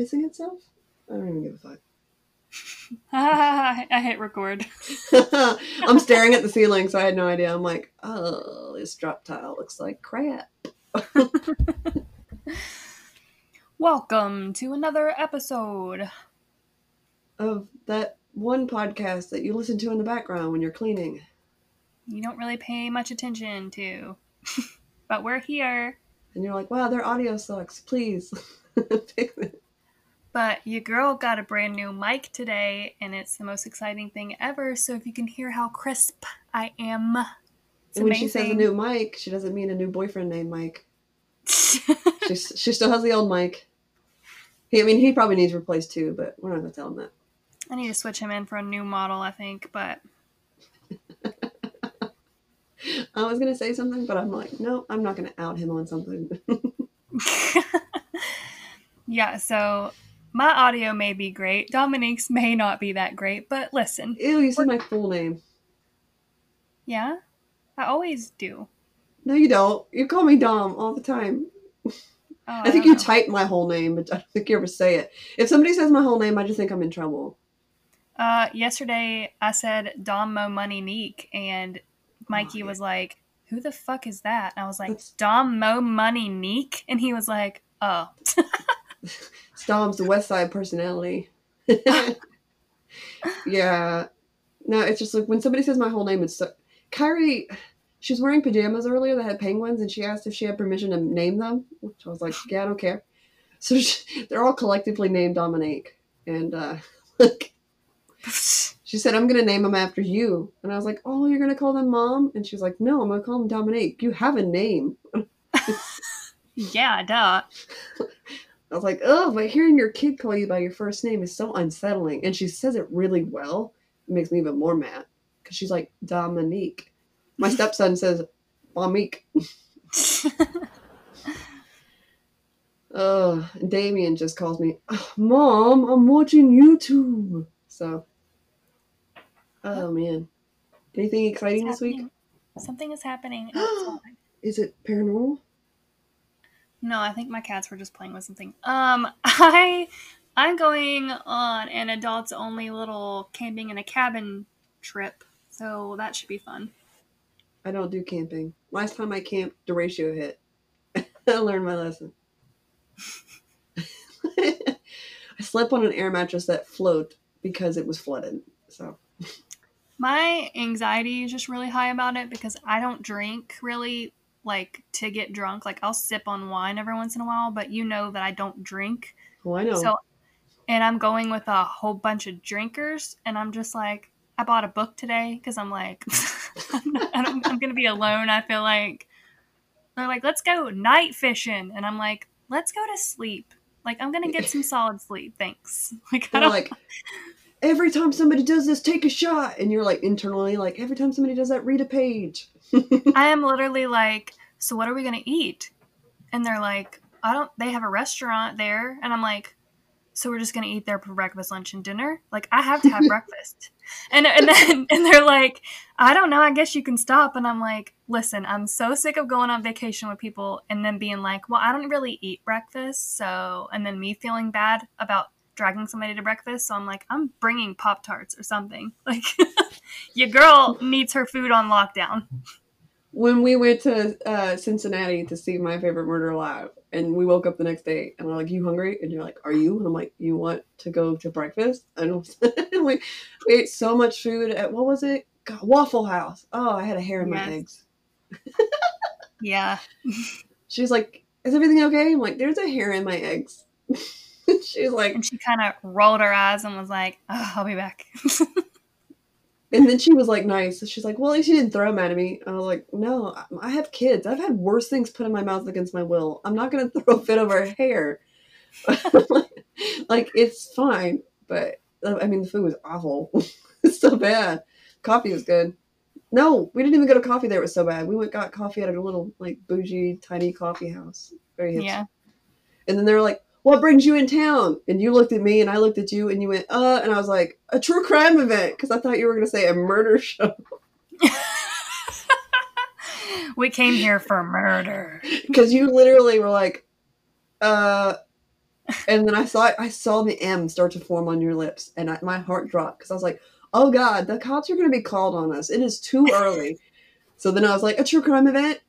Is my house pissing itself? I don't even give a fuck. I hit record. I'm staring at the ceiling, so I had no idea. I'm like, oh, this drop tile looks like crap. Welcome to another episode. Of that one podcast that you listen to in the background when you're cleaning. You don't really pay much attention to, but we're here. And you're like, wow, their audio sucks. Please fix it. But your girl got a brand new mic today, and it's the most exciting thing ever. So if you can hear how crisp I am, it's And when she says a new Mike, she doesn't mean a new boyfriend named Mike. She's, she still has the old mic. He, I mean, he probably needs replaced too, but we're not to tell him that. I need to switch him in for a new model, I think. But I was going to say something, but I'm like, no, I'm not going to out him on something. yeah, so my audio may be great. Dominique's may not be that great, but listen, Ew, you said my full name. yeah, I always do. No, you don't. You call me Dom all the time. Oh, I think don't you know. type my whole name, but I don't think you ever say it. If somebody says my whole name, I just think I'm in trouble. Uh, yesterday I said Dom Mo Money Neek, and Mikey Oh, yeah. was like, "Who the fuck is that?" And I was like, That's- "Dom Mo Money Neek," and he was like, "Oh, Dom's the West Side personality. yeah. No, it's just like when somebody says my whole name, it's so. Kyrie, she was wearing pajamas earlier that had penguins, and she asked if she had permission to name them, which I was like, yeah, I don't care. So she, they're all collectively named Dominique. And, uh, like, she said, I'm going to name them after you. And I was like, oh, you're going to call them mom? And she was like, no, I'm going to call them Dominique. You have a name. yeah, duh." I was like, oh, but hearing your kid call you by your first name is so unsettling. And she says it really well. It makes me even more mad. Because she's like, Dominique. My stepson says, Mamique. Oh, Damien just calls me, "Oh, Mom, I'm watching YouTube. So, oh man. Anything exciting this week? Something is happening. Is it paranormal? No, I think my cats were just playing with something. Um, I I'm going on an adults only little camping in a cabin trip, so that should be fun. I don't do camping. Last time I camped, the ratio hit. I learned my lesson. I slept on an air mattress that float because it was flooded. So My anxiety is just really high about it because I don't drink really like to get drunk. Like I'll sip on wine every once in a while, but you know that I don't drink. oh, I know. So and I'm going with a whole bunch of drinkers and I'm just like I bought a book today because I'm like I'm, not, I don't, I'm gonna be alone. I feel like they're like let's go night fishing and I'm like let's go to sleep. Like I'm gonna get some solid sleep, thanks. Like I don't like, every time somebody does this, take a shot. And you're like internally like, every time somebody does that, read a page. I am literally like, so what are we gonna eat? And they're like, I don't. They have a restaurant there, and I'm like, so we're just gonna eat there for breakfast, lunch, and dinner. Like I have to have breakfast, and and then and they're like, I don't know. I guess you can stop. And I'm like, listen, I'm so sick of going on vacation with people and then being like, well, I don't really eat breakfast, so and then me feeling bad about dragging somebody to breakfast. So I'm like, I'm bringing Pop Tarts or something. Like, your girl needs her food on lockdown. When we went to uh, Cincinnati to see my favorite murder live, and we woke up the next day, and we're like, "You hungry?" And you're like, "Are you?" And I'm like, "You want to go to breakfast?" And we, we ate so much food at what was it? God, Waffle House. Oh, I had a hair in Yes. my eggs. Yeah. She's like, "Is everything okay?" I'm like, "There's a hair in my eggs." She's like, And she kind of rolled her eyes and was like, oh, I'll be back. And then she was like, "Nice." She's like, "Well, at least you didn't throw them at me." I was like, "No, I- have kids. I've had worse things put in my mouth against my will. I'm not gonna throw a fit over hair." like it's fine, but uh, I mean the food was awful. it's so bad. Coffee was good. No, we didn't even go to coffee there. It was so bad. We went got coffee at a little like bougie tiny coffee house. Very hipster. yeah. And then they were like, "What brings you in town?" And you looked at me, and I looked at you, and you went, "Uh," and I was like, "A true crime event," because I thought you were gonna say a murder show. we came here for murder. Because you literally were like, "Uh," and then I saw I saw the M start to form on your lips, and I, my heart dropped because I was like, "Oh God, the cops are going to be called on us. It is too early." so then I was like, "A true crime event,"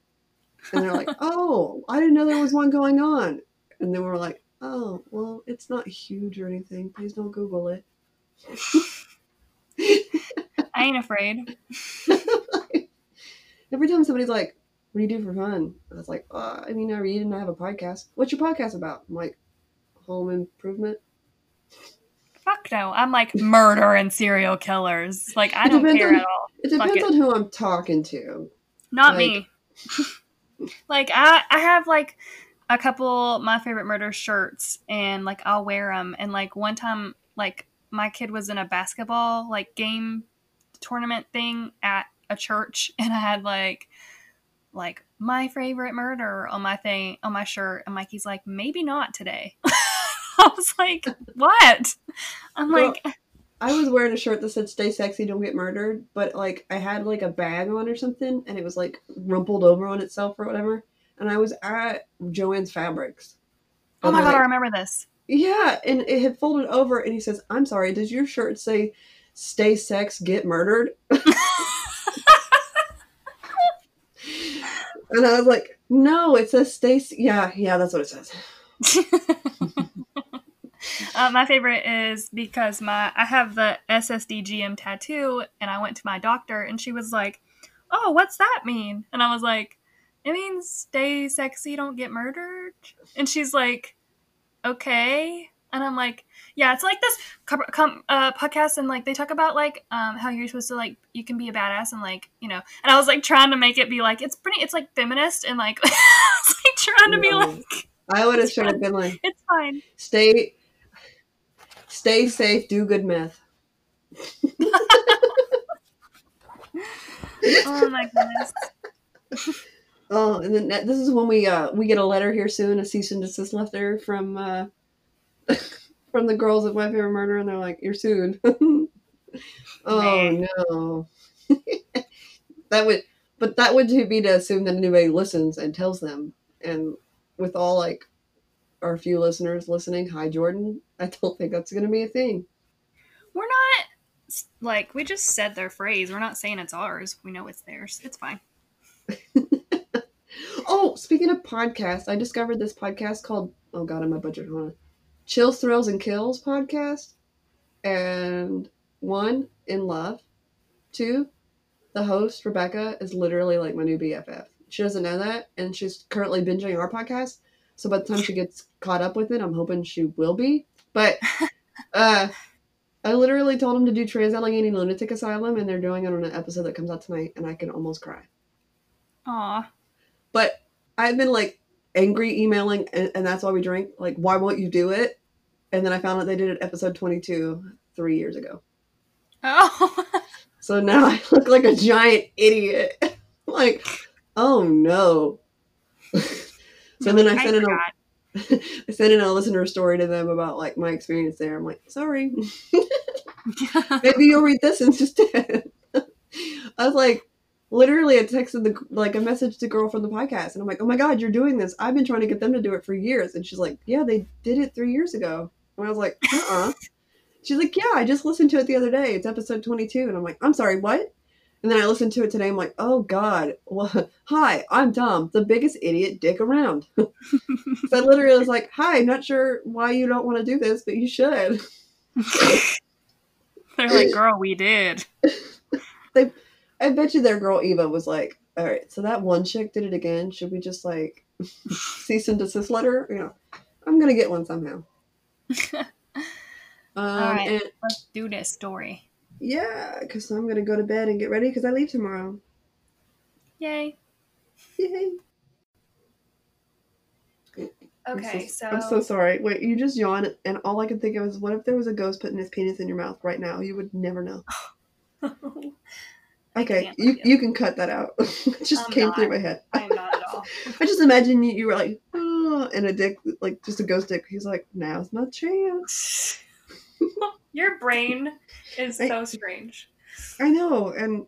and they're like, "Oh, I didn't know there was one going on," and then we were like, "Oh, well, it's not huge or anything. Please don't Google it." I ain't afraid. Every time somebody's like, "What do you do for fun?" I was like, uh, "I mean, I read and I have a podcast. What's your podcast about?" I'm like, "Home improvement." Fuck no. I'm like murder and serial killers. Like I don't care on- at all. It depends it. on who I'm talking to. Not like- me. like I I have like a couple my favorite murder shirts and like I'll wear them and like one time like my kid was in a basketball like game tournament thing at a church and I had like like my favorite murder on my thing on my shirt and Mikey's like maybe not today. I was like, "What?" I'm Well, like, I was wearing a shirt that said "Stay sexy, don't get murdered," but like I had like a bag on or something, and it was like rumpled over on itself or whatever. And I was at Jo-Ann's Fabrics. "Oh my god, I remember this." Yeah, and it had folded over, and he says, "I'm sorry, does your shirt say "Stay sex, get murdered"?" and I was like, "No, it says "Stay." Yeah, yeah, that's what it says. Uh, my favorite is because my I have the SSDGM tattoo, and I went to my doctor, and she was like, "Oh, what's that mean?" And I was like, "It means stay sexy, don't get murdered." And she's like, "Okay." And I'm like, "Yeah, it's like this com- com- uh, podcast, and like they talk about like um, how you're supposed to like you can be a badass, and like you know." And I was like trying to make it be like it's pretty, it's like feminist, and like like trying to be like I would have should have been like, it's fine. "Stay, stay safe, do good meth." Oh my goodness. Oh, and then this is when we uh we get a letter here soon, a cease and desist letter from uh from the girls of My Favorite Murder, and they're like, "You're sued." oh no, that would, but that would be to assume that anybody listens and tells them. And with all like our few listeners listening, hi Jordan, I don't think that's gonna be a thing. We're not like we just said their phrase. We're not saying it's ours. We know it's theirs. It's fine. Oh, speaking of podcasts, I discovered this podcast called Oh God, I'm a budget hold on. Chills, Thrills, and Kills podcast. And one, in love. Two, the host, Rebecca, is literally like my new BFF. She doesn't know that, and she's currently binging our podcast. So by the time she gets caught up with it, I'm hoping she will be. But uh I literally told them to do Trans Allegheny Lunatic Asylum, and they're doing it on an episode that comes out tonight, and I can almost cry. Aw. But I've been like angry emailing, and, and that's why we drink. Like, why won't you do it? And then I found out they did it episode 22 three years ago. Oh. So now I look like a giant idiot. like, oh no. so then I sent in a. I sent in a listener story to them about like my experience there. I'm like, sorry, maybe you'll read this instead. I was like, literally, I texted the like a message to girl from the podcast, and I'm like, oh my god, you're doing this. I've been trying to get them to do it for years, and she's like, yeah, they did it three years ago. And I was like, uh uh She's like, yeah, I just listened to it the other day. It's episode 22, and I'm like, I'm sorry, what? And then I listened to it today. I'm like, oh god, well, hi, I'm Tom, the biggest idiot dick around. so I literally was like, hi, I'm not sure why you don't want to do this, but you should. They're like, girl, we did. I bet you their girl Eva was like, all right, so that one chick did it again. Should we just like cease and desist letter? You know, I'm gonna get one somehow. Um, right. and Let's do this story. yeah, because I'm gonna go to bed and get ready because I leave tomorrow. Yay. Yay! I'm Okay, so, so, I'm so sorry. Wait, you just yawned, and all I could think of is, what if there was a ghost putting his penis in your mouth right now? You would never know. Okay, you you can cut that out. it just I'm came not. through my head. I'm not at all. I just imagine you, you were like, oh, and a dick, like just a ghost dick. He's like, now's my chance. Your brain is I- so strange. I know, and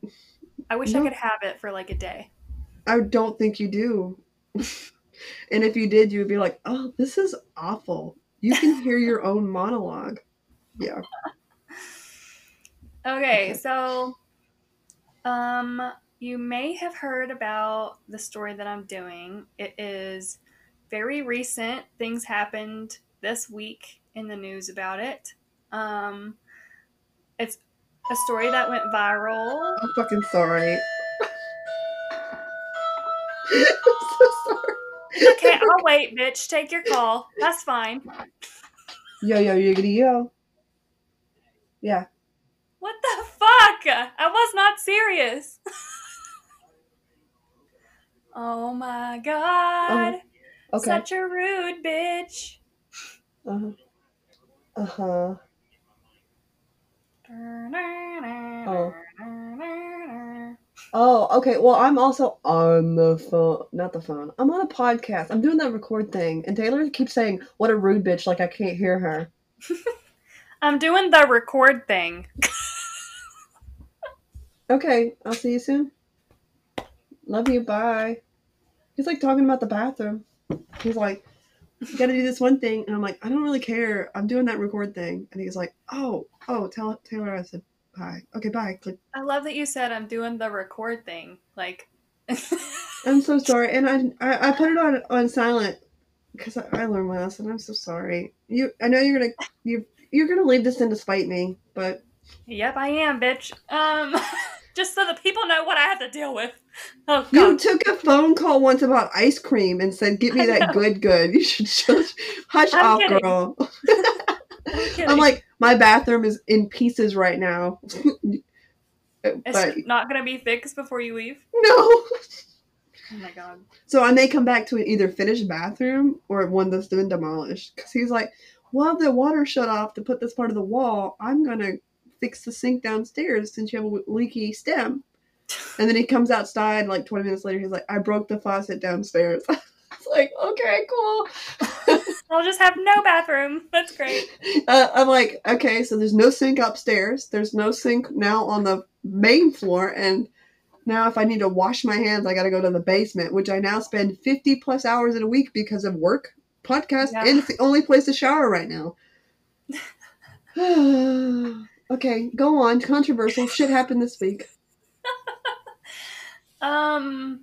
I wish No. I could have it for like a day. I don't think you do. and if you did, you would be like, oh, this is awful. You can hear your own monologue. Yeah. Okay. so um you may have heard about the story that I'm doing. It is very recent. Things happened this week in the news about it. Um it's a story that went viral. I'm fucking sorry. I'm so sorry. Okay, I'll wait, bitch. Take your call. That's fine. Yo, yo, yiggity, yo. Yeah. What the fuck? I was not serious. oh my god. Okay. Such a rude bitch. Uh-huh. Uh-huh. Oh. Oh, okay. Well, I'm also on the phone. Not the phone. I'm on a podcast. I'm doing that record thing. And Taylor keeps saying, what a rude bitch, like I can't hear her. I'm doing the record thing. Okay, I'll see you soon. Love you. Bye. He's like talking about the bathroom. He's like, you gotta do this one thing. And I'm like, I don't really care. I'm doing that record thing. And he's like, oh, oh, tell Taylor I said bye. Okay, bye. Click. I love that you said I'm doing the record thing. Like, I'm so sorry. And I, I, I put it on on silent because I, I learned my lesson. I'm so sorry. You, I know you're gonna you you're gonna leave this in to spite me, but yep, I am, bitch. Um, just so the people know what I have to deal with. Oh you took a phone call once about ice cream and said, "Get me that good, good." You should just hush I'm off, kidding. girl. I'm. I'm like, my bathroom is in pieces right now. it's but not gonna be fixed before you leave. no. Oh my god. So I may come back to an either finished bathroom or one that's been demolished. Because he's like, well, the water shut off to put this part of the wall. I'm going to fix the sink downstairs since you have a leaky stem. And then he comes outside like 20 minutes later. He's like, I broke the faucet downstairs. it's like, okay, cool. I'll just have no bathroom. That's great. Uh, I'm like, okay, so there's no sink upstairs. There's no sink now on the main floor. And now if I need to wash my hands, I got to go to the basement, which I now spend 50 plus hours in a week because of work, podcast, Yeah. and it's the only place to shower right now. okay, go on. Controversial shit happened this week. Um,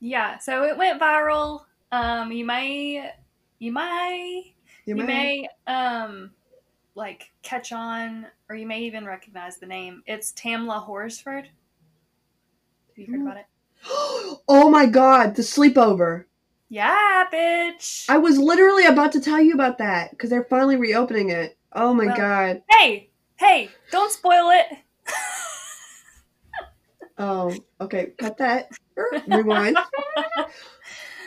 yeah. So it went viral. Um, you may, you may, You, you may. may, um, like catch on, or you may even recognize the name. It's Tamla Horsford. Have you heard Hmm. about it? oh my god, the sleepover. Yeah, bitch. I was literally about to tell you about that because they're finally reopening it. Oh my Well- god. hey, hey, don't spoil it. Oh, okay. Cut that. Rewind.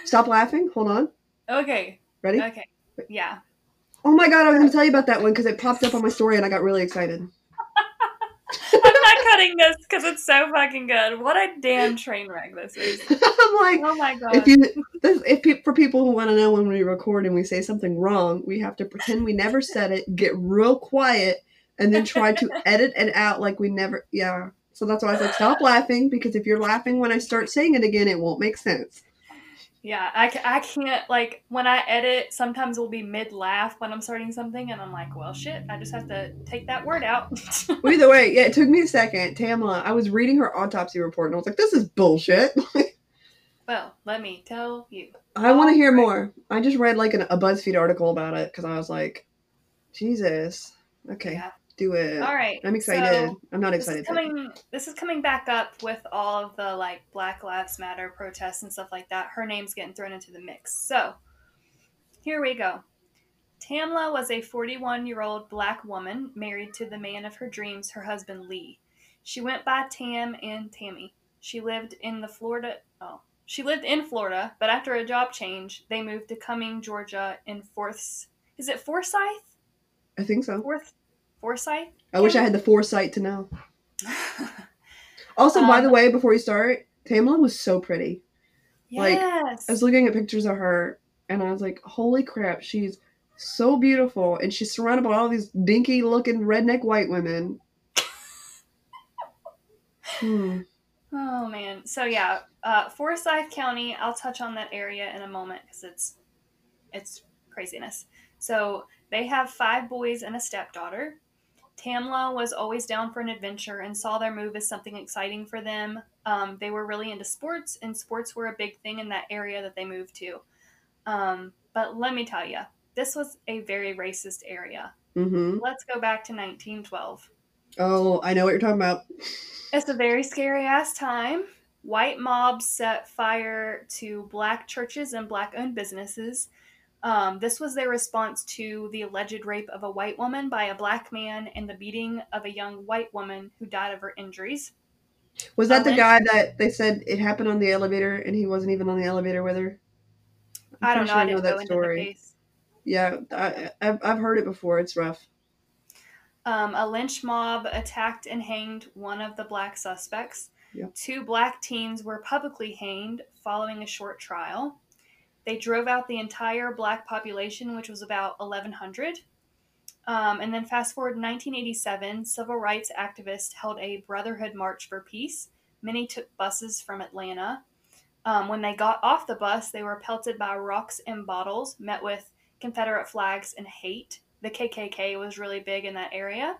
Stop laughing. Hold on. okay, Ready? okay, yeah. Oh my god, I was going to tell you about that one because it popped up on my story and I got really excited. I'm not cutting this because it's so fucking good. What a damn train wreck this is. I'm like, Oh my god. if you, this, if pe- for people who want to know when we record and we say something wrong, we have to pretend we never said it, get real quiet, and then try to edit it out like we never. Yeah. So that's why I said stop laughing because if you're laughing when I start saying it again, it won't make sense. Yeah, I, I can't, like, when I edit, sometimes we'll be mid laugh when I'm starting something, and I'm like, well, shit, I just have to take that word out. Either way, yeah, it took me a second. Tamla, I was reading her autopsy report and I was like, this is bullshit. well, let me tell you. I want to hear Alright. more. I just read like an, a BuzzFeed article about it because I was like, Jesus. Okay, Yeah. Do it. All right. I'm excited. so I'm not this excited. is coming. This is coming back up with all of the like Black Lives Matter protests and stuff like that. Her name's getting thrown into the mix. So here we go. Tamla was a 41 year old black woman married to the man of her dreams, her husband Lee. She went by Tam and Tammy. She lived in the Florida. Oh, she lived in Florida, but after a job change, they moved to Cumming, Georgia, in Forth. Is it Forsyth? I think so. Forth, Forsyth. I wish I had the foresight to know. Also, by Um, the way, before we start, Tamla was so pretty. Like, yes. I was looking at pictures of her and I was like, holy crap, she's so beautiful. And she's surrounded by all these dinky looking redneck white women. Hmm. Oh man. So yeah, uh, Forsyth County. I'll touch on that area in a moment because it's it's craziness. So they have five boys and a stepdaughter. Tamla was always down for an adventure and saw their move as something exciting for them. Um, they were really into sports, and sports were a big thing in that area that they moved to. Um, but let me tell you, this was a very racist area. Mm-hmm. Let's go back to 1912. Oh, I know what you're talking about. It's a very scary ass time. White mobs set fire to black churches and black owned businesses. Um, this was their response to the alleged rape of a white woman by a black man and the beating of a young white woman who died of her injuries. Was that the guy that they said it happened on the elevator and he wasn't even on the elevator with her? I'm I don't know. sure I into the case. Yeah, I, I've, I've heard it before. It's rough. Um, a lynch mob attacked and hanged one of the black suspects. Yep. Two black teens were publicly hanged following a short trial. They drove out the entire black population, which was about 1,100. Um, and then fast forward 1987, civil rights activists held a Brotherhood March for Peace. Many took buses from Atlanta. Um, when they got off the bus, they were pelted by rocks and bottles, met with Confederate flags and hate. The KKK was really big in that area.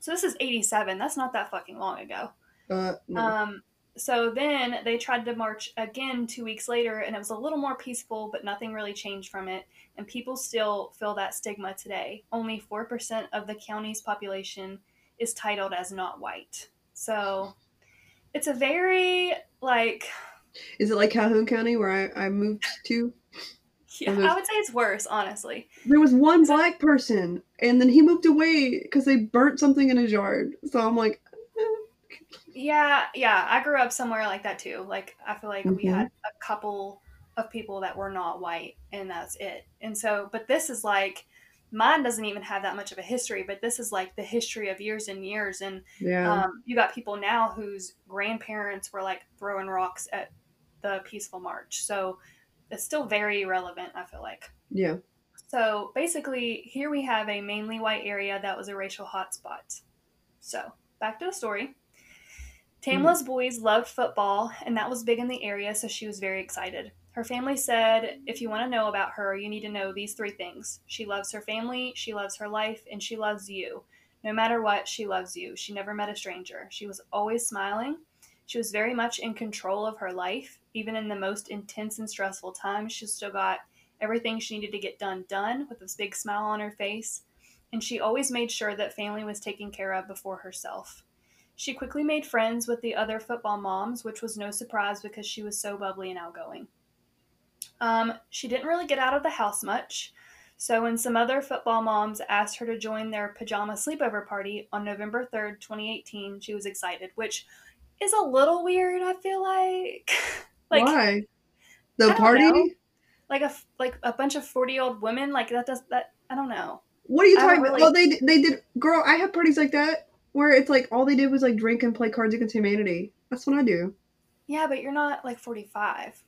So this is 87. That's not that fucking long ago. Uh, no. Um, so then they tried to march again two weeks later, and it was a little more peaceful, but nothing really changed from it. And people still feel that stigma today. Only 4% of the county's population is titled as not white. So it's a very, like, Is it like Calhoun County where I, I moved to? yeah, I would say it's worse, honestly. There was one black person, and then he moved away because they burnt something in his yard. So I'm like. Yeah, yeah. I grew up somewhere like that too. Like I feel like we Mhm. had a couple of people that were not white and that's it. And so but this is like mine doesn't even have that much of a history, but this is like the history of years and years and yeah, um, you got people now whose grandparents were like throwing rocks at the peaceful march. So it's still very relevant, I feel like. yeah. So basically, here we have a mainly white area that was a racial hotspot. So back to the story. Hmm. Tamla's boys loved football, and that was big in the area, so she was very excited. Her family said, if you want to know about her, you need to know these three things. She loves her family, she loves her life, and she loves you. No matter what, she loves you. She never met a stranger. She was always smiling. She was very much in control of her life. Even in the most intense and stressful times, she still got everything she needed to get done done with this big smile on her face. And she always made sure that family was taken care of before herself. She quickly made friends with the other football moms, which was no surprise because she was so bubbly and outgoing. Um, she didn't really get out of the house much, so when some other football moms asked her to join their pajama sleepover party on November 3rd, 2018, she was excited, which is a little weird, I feel like. like Why? The party? know. like a like a bunch of 40-year-old women, like that does that I don't know. What are you talking about? really- Oh, they they did. Girl, I have parties like that where it's like all they did was like drink and play Cards Against Humanity. That's what I do. Yeah, but you're not like 45.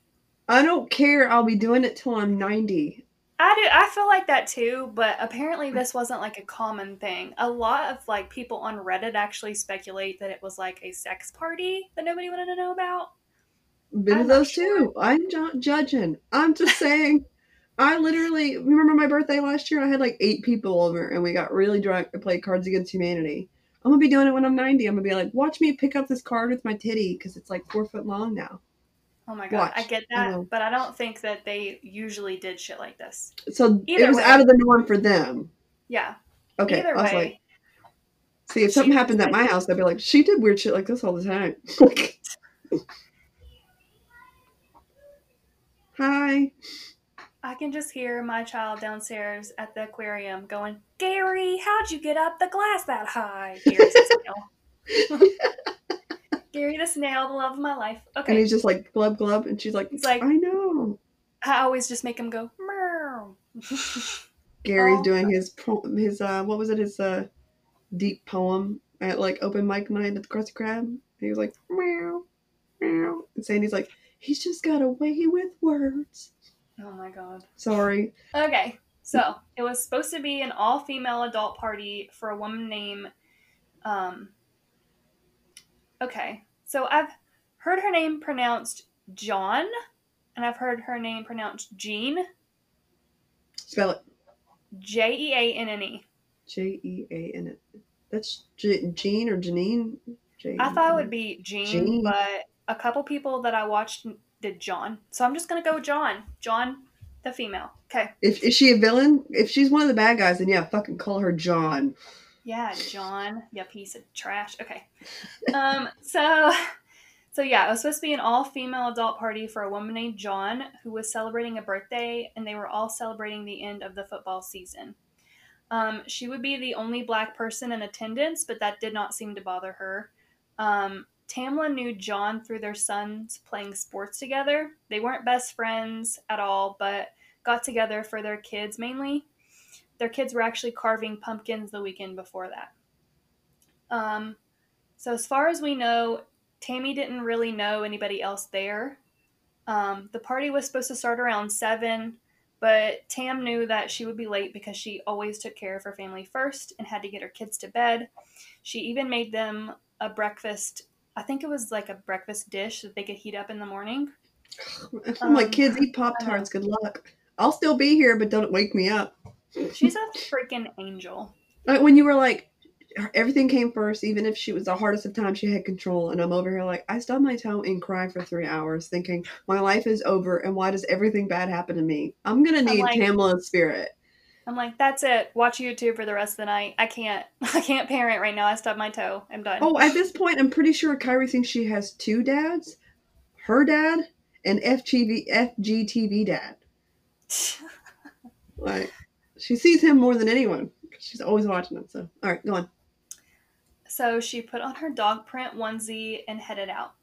I don't care. I'll be doing it till I'm 90. I do. I feel like that too, but apparently this wasn't like a common thing. A lot of like people on Reddit actually speculate that it was like a sex party that nobody wanted to know about. Been to those sure. too. I'm not judging. I'm just saying. I literally remember my birthday last year. I had like eight people over, and we got really drunk and played Cards Against Humanity. I'm gonna be doing it when I'm 90. I'm gonna be like, watch me pick up this card with my titty because it's like four foot long now. Oh my god, Watch. I get that, know. but I don't think that they usually did shit like this. So Either it was way. out of the norm for them. Yeah. Okay, Either I was way, like, see, if something happened at my house, I'd be like, she did weird shit like this all the time. Hi. I can just hear my child downstairs at the aquarium going, "Gary, how'd you get up the glass that high?" Gary's the snail. Gary the snail, the love of my life. Okay. And he's just like glub glub, and she's like, He's like- I know. I always just make him go meow. Gary's Oh. doing his po- his uh what was it his uh deep poem at like open mic night at the Krusty Krab. He was like meow meow, and Sandy's like, he's just got a way with words. Oh my god. Sorry. Okay, so it was supposed to be an all-female adult party for a woman named. Um. Okay, so I've heard her name pronounced John, and I've heard her name pronounced Jean. Spell it. J E A N N E. J E A N N. That's J- Jean or Janine. J- I thought it would be Jean, Jean. but a couple people that I watched did John. So I'm just gonna go with John. John, the female. Okay. If is she a villain? If she's one of the bad guys, then yeah, fucking call her John. Yeah, John, you piece of trash. Okay. Um, so so yeah, it was supposed to be an all female adult party for a woman named John who was celebrating a birthday and they were all celebrating the end of the football season. Um, she would be the only black person in attendance, but that did not seem to bother her. Um, Tamla knew John through their sons playing sports together. They weren't best friends at all, but got together for their kids mainly their kids were actually carving pumpkins the weekend before that. Um, so, as far as we know, Tammy didn't really know anybody else there. Um, the party was supposed to start around 7, but Tam knew that she would be late because she always took care of her family first and had to get her kids to bed. She even made them a breakfast. I think it was like a breakfast dish that they could heat up in the morning. I'm like, Um, kids, eat Pop Tarts. Good luck. I'll still be here, but don't wake me up. She's a freaking angel. Like when you were like, everything came first, even if she was the hardest of times, she had control. And I'm over here like, I stub my toe and cry for three hours, thinking my life is over, and why does everything bad happen to me? I'm gonna need like- Tamla's spirit. I'm like, that's it. Watch YouTube for the rest of the night. I can't. I can't parent right now. I stubbed my toe. I'm done. Oh, at this point, I'm pretty sure Kyrie thinks she has two dads, her dad and FGV FGTV dad. Like she sees him more than anyone. She's always watching him. So, all right, go on. So she put on her dog print onesie and headed out.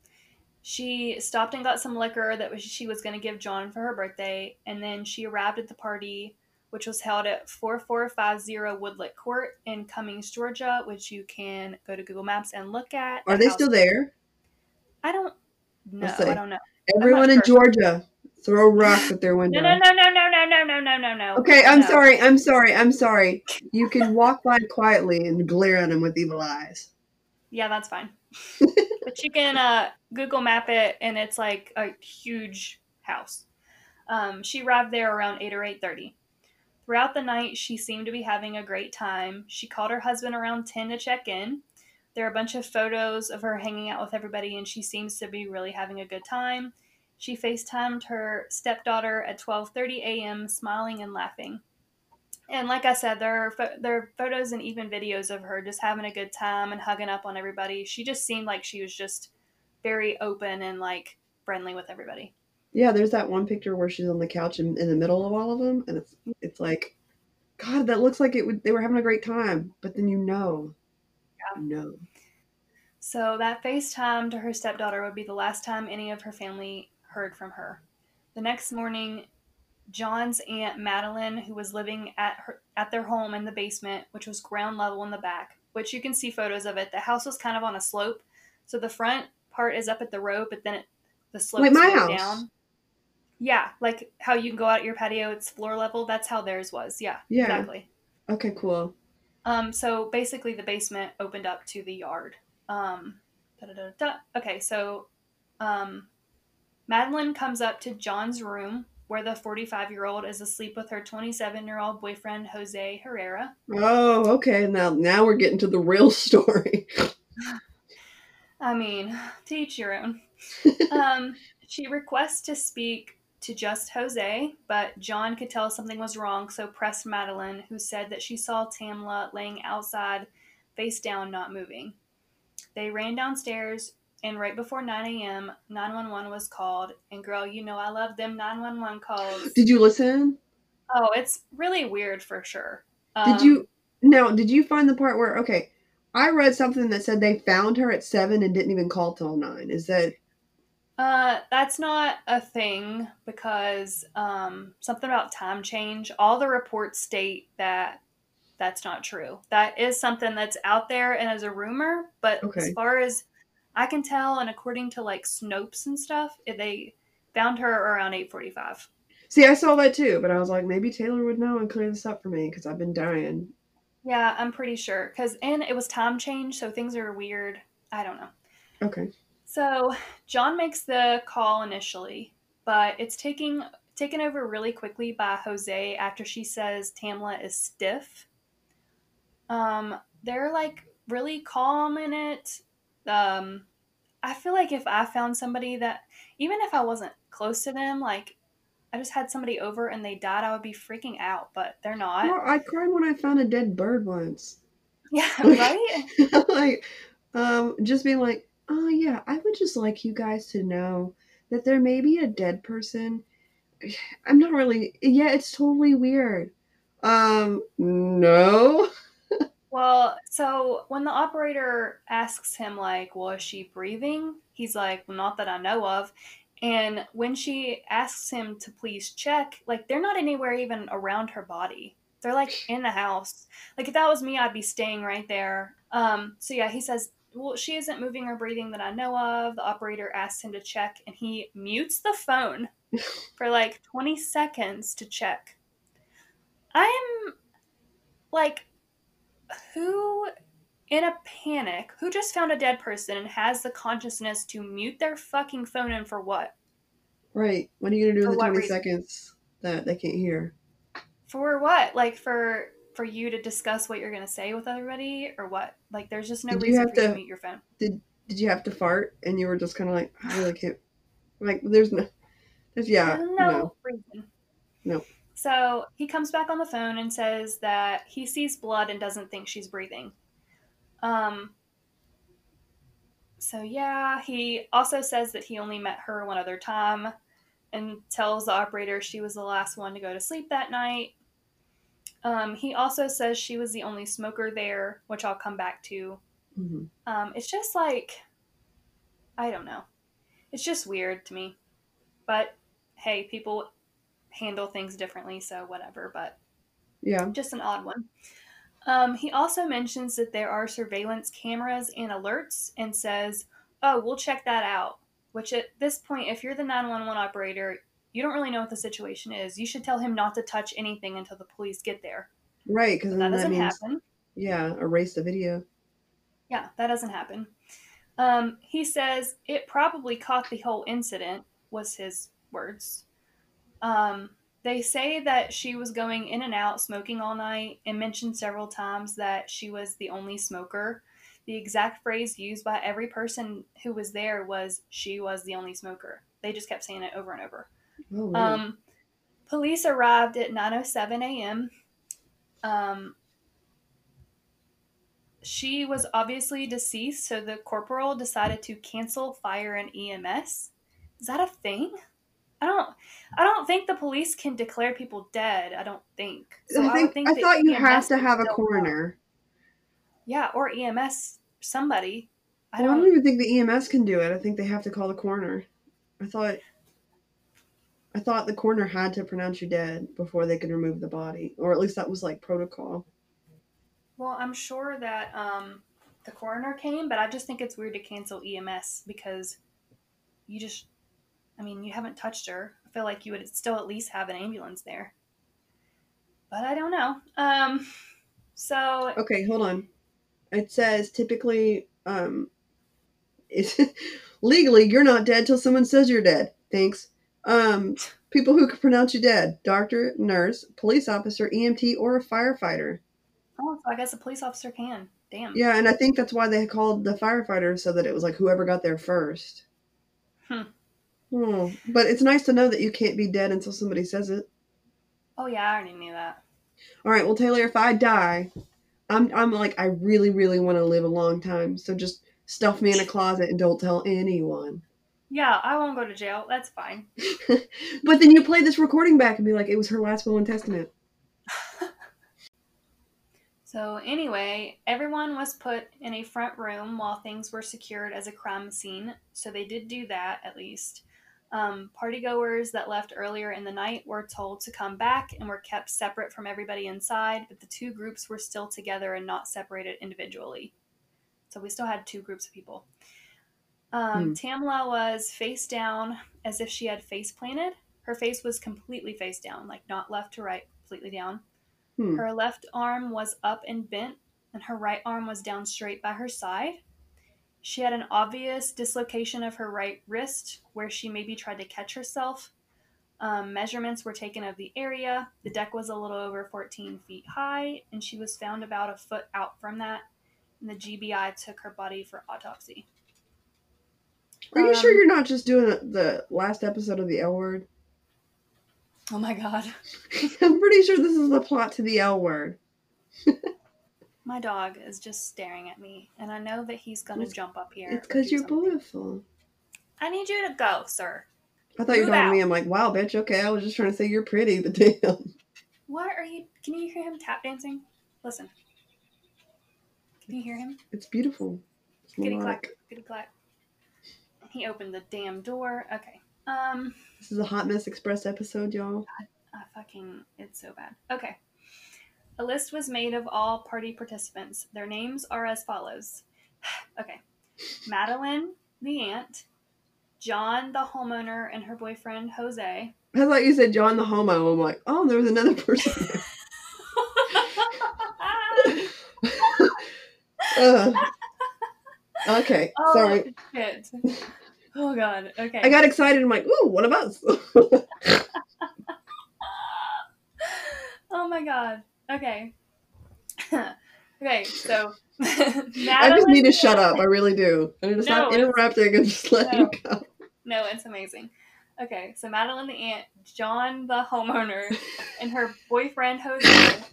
She stopped and got some liquor that was, she was going to give John for her birthday, and then she arrived at the party, which was held at 4450 Woodlet Court in Cummings, Georgia, which you can go to Google Maps and look at. Are they still there? I don't know. I don't know. Everyone in sure. Georgia, throw rocks at their window. No, no, no, no, no, no, no, no, no, no, no. Okay, I'm No. sorry. I'm sorry. I'm sorry. You can walk by quietly and glare at them with evil eyes. Yeah, that's fine. but you can uh, Google map it, and it's like a huge house. Um, she arrived there around eight or eight thirty. Throughout the night, she seemed to be having a great time. She called her husband around ten to check in. There are a bunch of photos of her hanging out with everybody, and she seems to be really having a good time. She FaceTimed her stepdaughter at 12:30 a.m., smiling and laughing. And like I said, there are pho- there are photos and even videos of her just having a good time and hugging up on everybody. She just seemed like she was just very open and like friendly with everybody. Yeah, there's that one picture where she's on the couch in, in the middle of all of them, and it's mm-hmm. it's like, God, that looks like it would. They were having a great time, but then you know, Yeah. no. So that FaceTime to her stepdaughter would be the last time any of her family heard from her. The next morning, John's aunt Madeline, who was living at her at their home in the basement, which was ground level in the back, which you can see photos of it. The house was kind of on a slope, so the front part is up at the road, but then it, the slope Like my goes house. down. Yeah, like how you can go out at your patio, it's floor level. That's how theirs was. Yeah, Yeah. exactly. Okay, cool. Um, so basically, the basement opened up to the yard. Um. Okay, so um, Madeline comes up to John's room where the 45 year old is asleep with her 27 year old boyfriend, Jose Herrera. Oh, okay. Now, now we're getting to the real story. I mean, teach your own. um, she requests to speak to just Jose, but John could tell something was wrong, so pressed Madeline, who said that she saw Tamla laying outside, face down, not moving. They ran downstairs, and right before 9 a.m., 911 was called. And girl, you know I love them 911 calls. Did you listen? Oh, it's really weird for sure. Did Um, you now? Did you find the part where okay? I read something that said they found her at seven and didn't even call till nine. Is that Uh, that's not a thing because um, something about time change. All the reports state that that's not true. That is something that's out there and as a rumor. But Okay. as far as I can tell, and according to like Snopes and stuff, it- they found her around eight forty-five. See, I saw that too, but I was like, maybe Taylor would know and clear this up for me because I've been dying. Yeah, I'm pretty sure because and it was time change, so things are weird. I don't know. Okay. So John makes the call initially, but it's taking taken over really quickly by Jose after she says Tamla is stiff. Um, they're like really calm in it. Um, I feel like if I found somebody that, even if I wasn't close to them, like I just had somebody over and they died, I would be freaking out, but they're not. Well, I cried when I found a dead bird once. Yeah, right? like, um, just being like, oh yeah, I would just like you guys to know that there may be a dead person. I'm not really. Yeah, it's totally weird. Um, no. Well, so when the operator asks him, like, was she breathing? He's like, well, not that I know of. And when she asks him to please check, like, they're not anywhere even around her body. They're like in the house. Like if that was me, I'd be staying right there. Um, so yeah, he says, well, she isn't moving or breathing that I know of. The operator asks him to check, and he mutes the phone for like 20 seconds to check. I'm like, who in a panic, who just found a dead person and has the consciousness to mute their fucking phone in for what? Right. What are you gonna do For in the 20 reason? seconds that they can't hear? For what? Like for for you to discuss what you're gonna say with everybody, or what? Like there's just no Did you reason have for you to to- mute your phone. Did Did you have to fart and you were just kind of like, I really can't. Like, there's no. There's yeah. no, No. reason. No. So he comes back on the phone and says that he sees blood and doesn't think she's breathing. Um. So yeah, he also says that he only met her one other time, and tells the operator she was the last one to go to sleep that night. Um, he also says she was the only smoker there, which I'll come back to. Mhm. Um, it's just like, I don't know. It's just weird to me. But hey, people handle things differently, so whatever. But Yeah. just an odd one. Um, he also mentions that there are surveillance cameras and alerts and says, oh, we'll check that out. Which at this point, if you're the 911 operator, you don't really know what the situation is. You should tell him not to touch anything until the police get there. Right. Because that that doesn't means happen. yeah, erase the video. Yeah, that doesn't happen. Um, he says it probably caught the whole incident, was his words. Um, they say that she was going in and out smoking all night and mentioned several times that she was the only smoker. The exact phrase used by every person who was there was she was the only smoker. They just kept saying it over and over. Oh. Um, police arrived at 9:07 a.m. Um, she was obviously deceased, so the corporal decided to cancel fire and EMS. Is that a thing? I don't. I don't think the police can declare people dead. I don't think. So I think I that thought you EMS have to have a coroner. Yeah, or EMS somebody. I Well, don't. don't even think the EMS can do it. I think they have to call the coroner. I thought I thought the coroner had to pronounce you dead before they could remove the body, or at least that was like protocol. Well, I'm sure that um, the coroner came, but I just think it's weird to cancel EMS because you just, I mean, you haven't touched her. I feel like you would still at least have an ambulance there. But I don't know. Um, so, Okay, hold on. It says typically, um, legally you're not dead till someone says you're dead. Thanks. Um, people who can pronounce you dead: doctor, nurse, police officer, EMT, or a firefighter. oh, so I guess a police officer can. Damn. Yeah, and I think that's why they called the firefighters so that it was like whoever got there first. Hmm. Oh, but it's nice to know that you can't be dead until somebody says it. Oh, yeah, I already knew that. All right, well, Taylor, if I die, I'm I'm like I really really want to live a long time, so just stuff me in a closet and don't tell anyone. Yeah, I won't go to jail. That's fine. but then you play this recording back and be like, it was her last will and testament. So, anyway, everyone was put in a front room while things were secured as a crime scene. So, they did do that at least. Um, partygoers that left earlier in the night were told to come back and were kept separate from everybody inside, but the two groups were still together and not separated individually. So, we still had two groups of people. Um, Hmm. Tamla was face down as if she had face planted. Her face was completely face down, like not left to right, completely down. Hmm. Her left arm was up and bent, and her right arm was down straight by her side. She had an obvious dislocation of her right wrist where she maybe tried to catch herself. Um, measurements were taken of the area. The deck was a little over 14 feet high, and she was found about a foot out from that. And the GBI took her body for autopsy. Are you sure Um, you're not just doing the last episode of the L word? Oh my god. I'm pretty sure this is the plot to the L word. My dog is just staring at me, and I know that he's gonna It's- jump up here. It's because you're something. beautiful. I need you to go, sir. I thought you were talking to me. I'm like, wow, bitch. Okay, I was just trying to say you're pretty, but damn. What are you? Can you hear him tap dancing? Listen. Can you hear him? It's beautiful. It's clack, kitty clack. He opened the damn door. Okay. Um, This is a Hot Mess Express episode, y'all. I fucking, it's so bad. Okay. A list was made of all party participants. Their names are as follows. okay. Madeline, the aunt, Jo Anne, the homeowner, and her boyfriend, Jose. I thought you said Jo Anne the homo. I'm like, oh, there was another person there. Ugh. okay, oh, sorry. Shit. Oh, God. Okay. I got excited. I'm like, ooh, one of us. oh my god. Okay. okay, so I just need to shut up. I really do. I need to stop interrupting and just let no. you go. No, it's amazing. Okay, so Madeline the aunt, Jo Anne the homeowner, and her boyfriend Jose.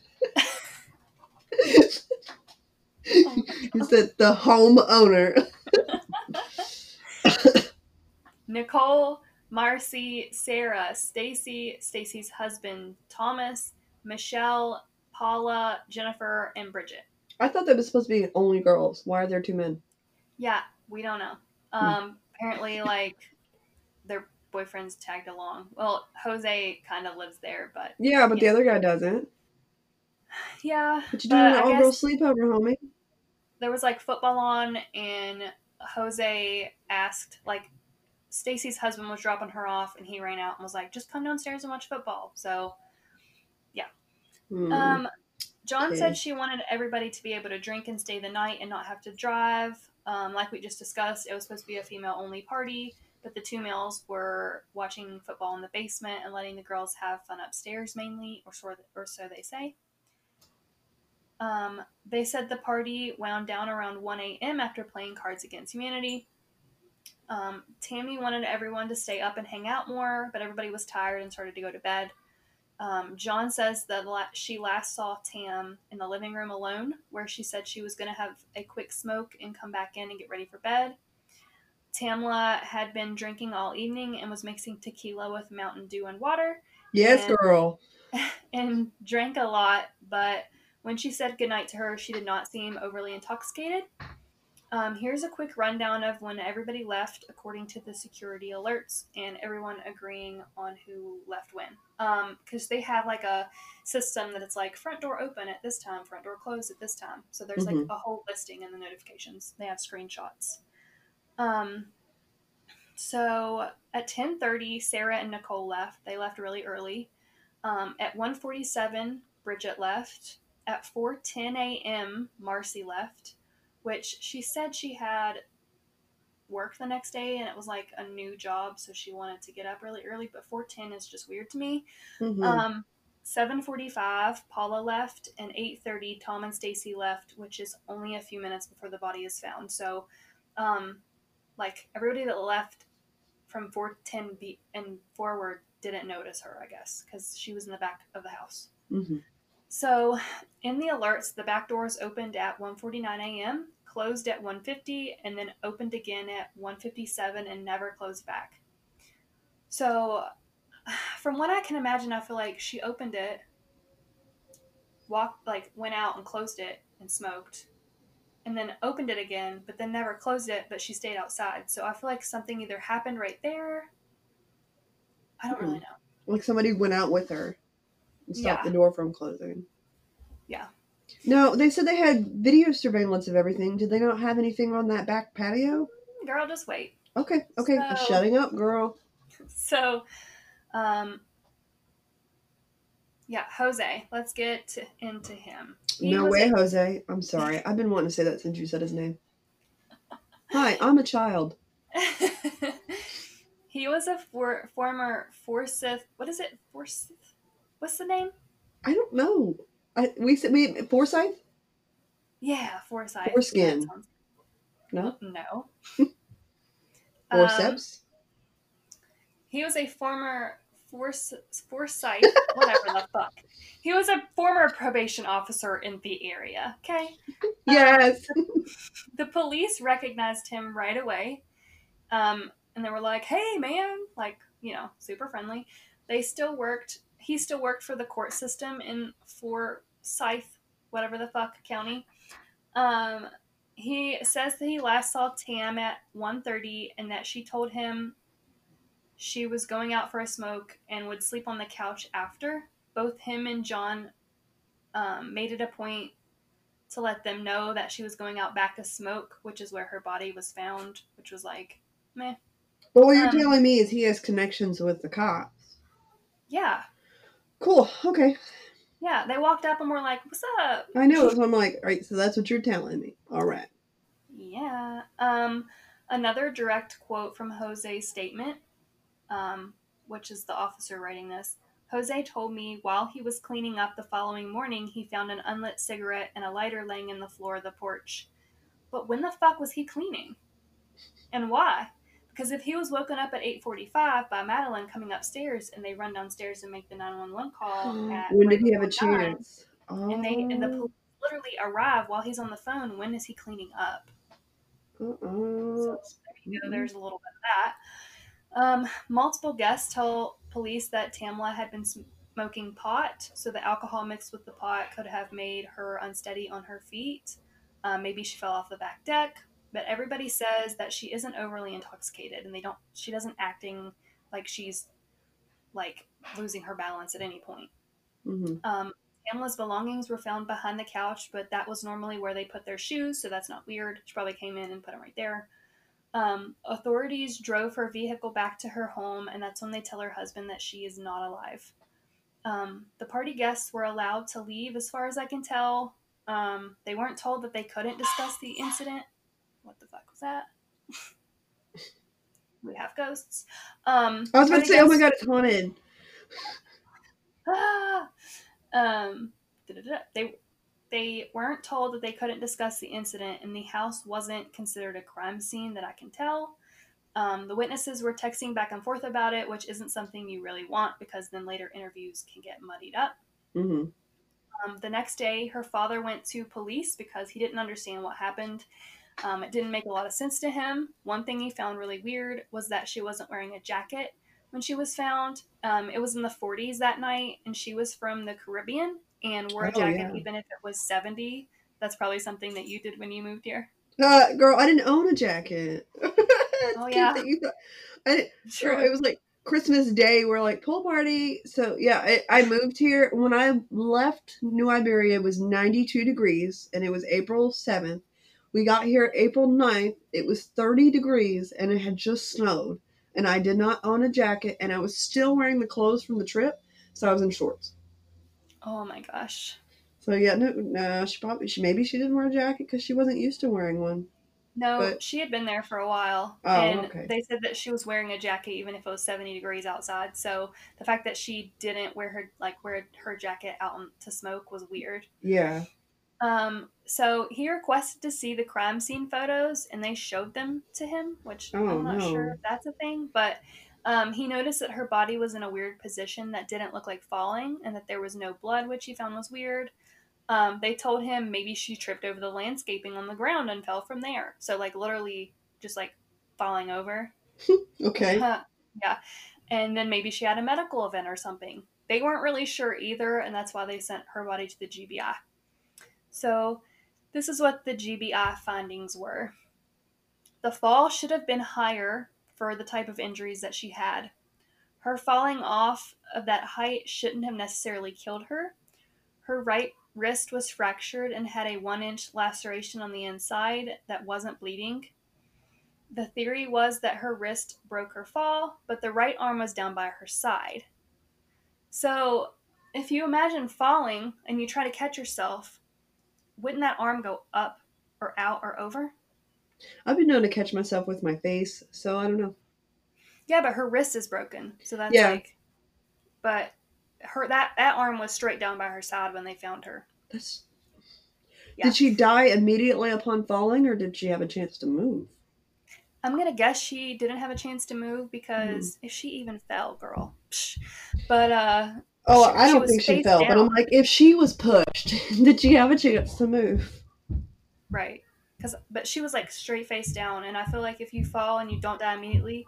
Oh You said the homeowner. Nicole, Marcy, Sarah, Stacy, Stacy's husband, Thomas, Michelle, Paula, Jennifer, and Bridget. I thought that was supposed to be only girls. Why are there two men? Yeah, we don't know. Um, apparently, like their boyfriends tagged along. Well, Jose kind of lives there, but Yeah, but the Yeah. other guy doesn't. yeah. but you doing an all girl sleepover, homie? there was like football on, and Jose asked like Stacy's husband was dropping her off, and he ran out and was like, "Just come downstairs and watch football." So, Hmm. um, Jo Anne Okay. said she wanted everybody to be able to drink and stay the night and not have to drive. Um, like we just discussed, it was supposed to be a female only party, but the two males were watching football in the basement and letting the girls have fun upstairs mainly, or so, or so they say. Um, they said the party wound down around 1 a.m. after playing Cards Against Humanity. Um, Tammy wanted everyone to stay up and hang out more, but everybody was tired and started to go to bed. Um, Jo Anne says that la- she last saw Tam in the living room alone, where she said she was going to have a quick smoke and come back in and get ready for bed. Tamla had been drinking all evening and was mixing tequila with Mountain Dew and water yes, and- girl. and drank a lot, but when she said goodnight to her, she did not seem overly intoxicated. Um, here's a quick rundown of when everybody left according to the security alerts and everyone agreeing on who left when. Because they have like a system that it's like front door open at this time, front door closed at this time. So there's like Mhm. a whole listing in the notifications. They have screenshots. Um, so at 10:30, Sarah and Nicole left. They left really early. Um, at 1:47, Bridget left. At 4:10 a.m., Marcy left, which she said she had work the next day and it was like a new job, so she wanted to get up really early. But 4:10 is just weird to me. Mhm. Um, 7:45, Paula left, and 8:30, Tom and Stacy left, which is only a few minutes before the body is found. So, um, like everybody that left from 4:10 be- and forward didn't notice her, I guess, because she was in the back of the house. Mhm. So, in the alerts, the back doors opened at 1:49 a.m., closed at 1:50, and then opened again at 1:57 and never closed back. So, from what I can imagine, I feel like she opened it, walked like went out and closed it and smoked, and then opened it again, but then never closed it, but she stayed outside. So I feel like something either happened right there. I don't really mm-hmm. know. Like somebody went out with her and stopped Yeah. the door from closing. Yeah. No, they said they had video surveillance of everything. Did they not have anything on that back patio? Girl, just wait. Okay, okay. So- Shutting up, girl. So, um, yeah, Jose. Let's get into him. He no way, a- Jose. I'm sorry. I've been wanting to say that since you said his name. Hi, I'm a child. he He was a for, former Forsyth. What is it? Forsyth? What's the name? I don't know. I, we said we Forsyth. Yeah, Forsyth. Foreskin. Sounds- No, No. forceps. He was a former Force, Forsyth, whatever the fuck. He was a former probation officer in the area. Okay. yes. The police recognized him right away. Um, and they were like, hey, man, like, you know, super friendly. They still worked, he still worked for the court system in Forsyth, whatever the fuck county. Um, he says that he last saw Tam at 1.30 and that she told him she was going out for a smoke and would sleep on the couch after. Both him and Jo Anne um, made it a point to let them know that she was going out back to smoke, which is where her body was found, which was like, meh. But what you're Um, telling me is he has connections with the cops. Yeah, Cool. Okay. Yeah. They walked up and were like, what's up? I know. So I'm like, all right. So that's what you're telling me. All right. Yeah. Um, another direct quote from Jose's statement, um, which is the officer writing this. Jose told me while he was cleaning up the following morning, he found an unlit cigarette and a lighter laying in the floor of the porch. But when the fuck was he cleaning? And why? Because if he was woken up at 8:45 by Madeline coming upstairs and they run downstairs and make the 911 call at when did he have a right before nine, chance? Oh. And they and the police literally arrive while he's on the phone. When is he cleaning up? So you go. There's a little bit of that. Um, multiple guests tell police that Tamla had been smoking pot, so the alcohol mixed with the pot could have made her unsteady on her feet. Um, maybe she fell off the back deck. But everybody says that she isn't overly intoxicated, and they don't. She doesn't acting like she's like losing her balance at any point. hmm Um, Tamla's belongings were found behind the couch, but that was normally where they put their shoes, so that's not weird. She probably came in and put them right there. Um, authorities drove her vehicle back to her home, and that's when they tell her husband that she is not alive. Um, the party guests were allowed to leave, as far as I can tell. Um, they weren't told that they couldn't discuss the incident. What the fuck was that? we have ghosts. Um, I was about to say, oh my god, it's haunted. ah! um, they they weren't told that they couldn't discuss the incident, and the house wasn't considered a crime scene that I can tell. Um, the witnesses were texting back and forth about it, which isn't something you really want because then later interviews can get muddied up. hmm Um, the next day, her father went to police because he didn't understand what happened. Um, it didn't make a lot of sense to him. One thing he found really weird was that she wasn't wearing a jacket when she was found. Um, it was in the 40s that night, and she was from the Caribbean and wore a Oh, jacket yeah. even if it was 70. That's probably something that you did when you moved here. Uh, girl, I didn't own a jacket. Oh, yeah. you thought- I didn't, Girl, it was like Christmas Day. We're like pool party. So yeah, I, I moved here when I left New Iberia. It was 92 degrees, and it was April 7th. We got here April 9th. It was 30 degrees, and it had just snowed. And I did not own a jacket, and I was still wearing the clothes from the trip, so I was in shorts. Oh my gosh. So yeah, no, no, she probably she maybe she didn't wear a jacket because she wasn't used to wearing one. No, But- she had been there for a while. Oh, and okay. they said that she was wearing a jacket even if it was 70 degrees outside. So the fact that she didn't wear her like wear her jacket out to smoke was weird. Yeah. Um, so he requested to see the crime scene photos and they showed them to him, which Oh, I'm not no. sure if that's a thing, but um, he noticed that her body was in a weird position that didn't look like falling and that there was no blood, which he found was weird. Um, they told him maybe she tripped over the landscaping on the ground and fell from there. So, like, literally just like falling over. Okay. yeah. And then maybe she had a medical event or something. They weren't really sure either, and that's why they sent her body to the GBI. So, this is what the GBI findings were. The fall should have been higher for the type of injuries that she had. Her falling off of that height shouldn't have necessarily killed her. Her right wrist was fractured and had a one inch laceration on the inside that wasn't bleeding. The theory was that her wrist broke her fall, but the right arm was down by her side. So, if you imagine falling and you try to catch yourself, wouldn't that arm go up or out or over? I've been known to catch myself with my face, so I don't know. Yeah, but her wrist is broken, so that's Yeah. like. But her that that arm was straight down by her side when they found her. That's. Yeah. Did she die immediately upon falling, or did she have a chance to move? I'm gonna guess she didn't have a chance to move because Hmm. if she even fell, girl. Psh. But uh, Oh, She- I don't was think she fell, but I'm like, if she was pushed, did she have a chance to move? right, because but she was like straight face down, and I feel like if you fall and you don't die immediately,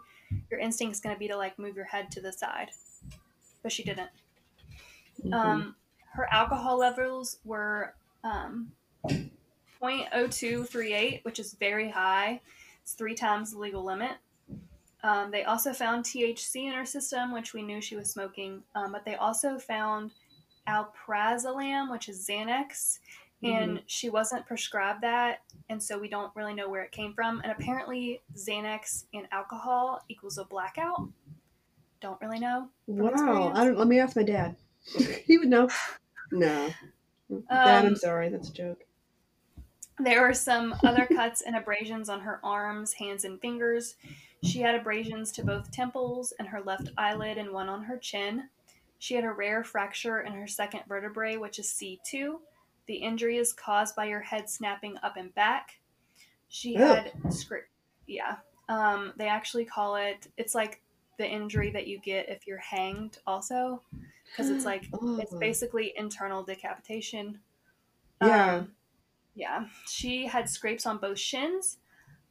your instinct is gonna be to like move your head to the side. But she didn't. Mhm. Um, her alcohol levels were um, 0.0238, which is very high. It's three times the legal limit. Um, they also found THC in her system, which we knew she was smoking, um, but they also found alprazolam, which is Xanax, and she wasn't prescribed that, and so we don't really know where it came from. And apparently, Xanax and alcohol equals a blackout. Don't really know. wow. I don't. Let me ask my dad. he would know. No. dad, I'm Um, sorry. That's a joke. There were some other cuts and abrasions on her arms, hands, and fingers. She had abrasions to both temples and her left eyelid and one on her chin. She had a rare fracture in her second vertebrae, which is C2. The injury is caused by your head snapping up and back. She had script. Yeah. Um, they actually call it, it's like the injury that you get if you're hanged, also, because it's like it's Oh. basically internal decapitation. Yeah. Um, yeah. She had scrapes on both shins.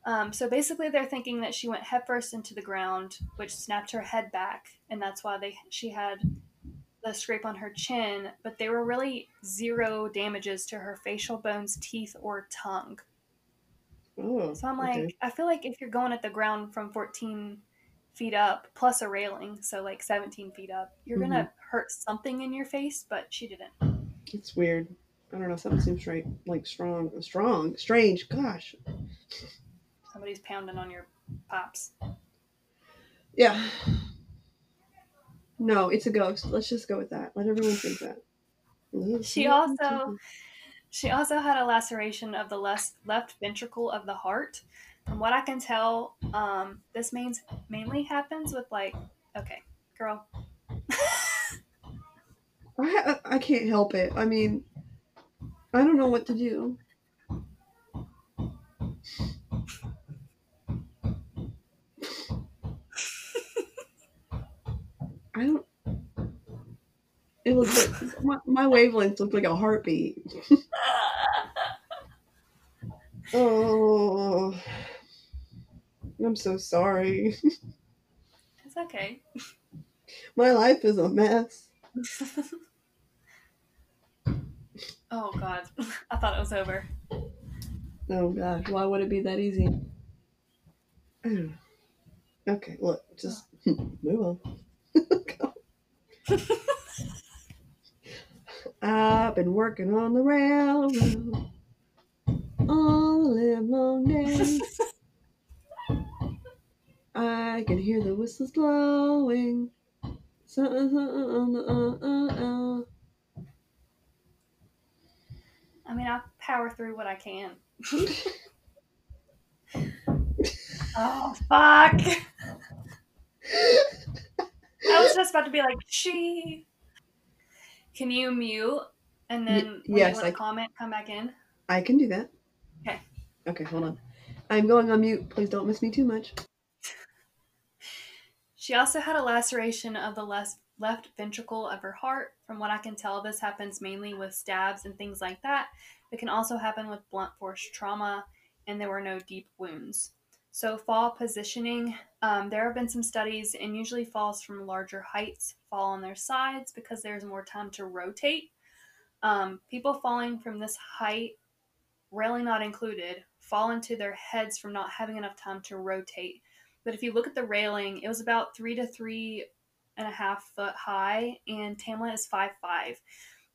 Um, so basically, they're thinking that she went headfirst into the ground, which snapped her head back, and that's why they she had the scrape on her chin. But there were really zero damages to her facial bones, teeth, or tongue. Oh. So I'm like, okay. I feel like if you're going at the ground from 14 feet up plus a railing, so like 17 feet up, you're gonna Mm-hmm. hurt something in your face. But she didn't. It's weird. I don't know. Something seems right, like strong, strong, strange. Gosh. Somebody's pounding on your pops. Yeah. No, it's a ghost. Let's just go with that. Let everyone think that. She also she also had a laceration of the left left ventricle of the heart. From what I can tell, um, this means mainly happens with like okay, girl. I I can't help it. I mean, I don't know what to do. I don't. It looks like my, my wavelengths look like a heartbeat. Oh, I'm so sorry. It's okay. My life is a mess. oh god, I thought it was over. Oh God, why would it be that easy? okay, look, just move on. I've been working on the railroad all the live long day. I can hear the whistles blowing. Something, uh, uh, uh. I mean, I power through what I can. oh fuck! I was just about to be like, she. Can you mute and then Y- when yes, you I- comment, come back in? I can do that. Okay. Okay, hold on. I'm going on mute. Please don't miss me too much. She also had a laceration of the left, left ventricle of her heart. From what I can tell, this happens mainly with stabs and things like that. It can also happen with blunt force trauma, and there were no deep wounds. So, fall positioning, um, there have been some studies, and usually falls from larger heights fall on their sides because there's more time to rotate. Um, people falling from this height, railing not included, fall into their heads from not having enough time to rotate. But if you look at the railing, it was about three to three and a half foot high, and Tamla is five five,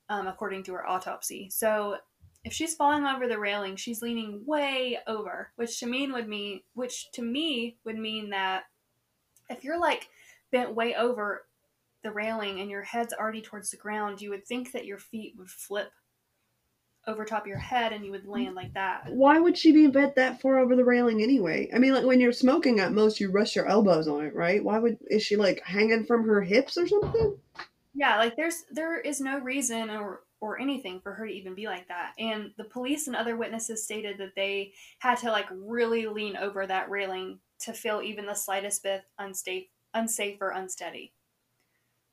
um, according to her autopsy. So if she's falling over the railing, she's leaning way over, which to me would mean, which to me would mean that if you're like bent way over the railing and your head's already towards the ground, you would think that your feet would flip over top of your head and you would land like that. Why would she be bent that far over the railing anyway? I mean, like when you're smoking at most, you rest your elbows on it, right? Why would is she like hanging from her hips or something? Yeah, like there's there is no reason or or anything for her to even be like that. And the police and other witnesses stated that they had to like really lean over that railing to feel even the slightest bit unsafe, unsafe or unsteady.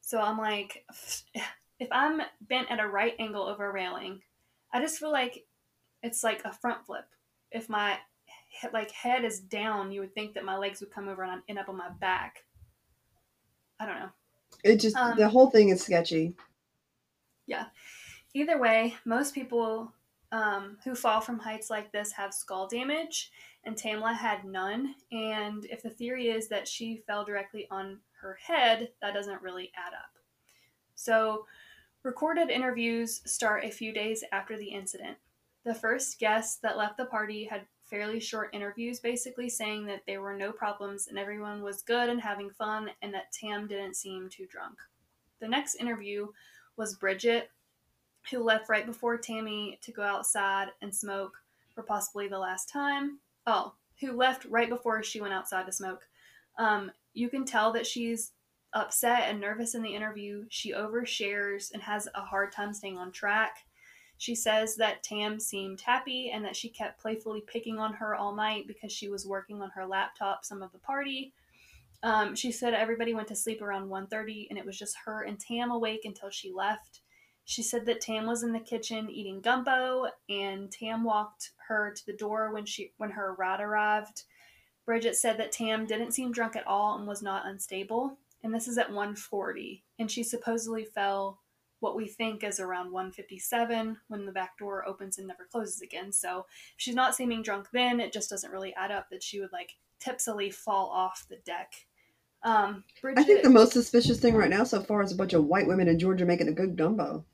So I'm like, if I'm bent at a right angle over a railing, I just feel like it's like a front flip. If my like head is down, you would think that my legs would come over and I'd end up on my back. I don't know. It just um, the whole thing is sketchy. Yeah. Either way, most people um, who fall from heights like this have skull damage, and Tamla had none. And if the theory is that she fell directly on her head, that doesn't really add up. So Recorded interviews start a few days after the incident. The first guests that left the party had fairly short interviews, basically saying that there were no problems and everyone was good and having fun, and that Tam didn't seem too drunk. The next interview was Bridget, who left right before Tammy to go outside and smoke for possibly the last time. Oh, who left right before she went outside to smoke. Um, you can tell that she's upset and nervous in the interview. She overshares and has a hard time staying on track. She says that Tam seemed happy and that she kept playfully picking on her all night because she was working on her laptop some of the party. Um, she said everybody went to sleep around 1.30 and it was just her and Tam awake until she left. She said that Tam was in the kitchen eating gumbo and Tam walked her to the door when she when her ride arrived. Bridget said that Tam didn't seem drunk at all and was not unstable and this is at 140 and she supposedly fell what we think is around 157 when the back door opens and never closes again so if she's not seeming drunk then it just doesn't really add up that she would like tipsily fall off the deck um, Bridget, I think the most suspicious thing right now so far is a bunch of white women in Georgia making a good gumbo.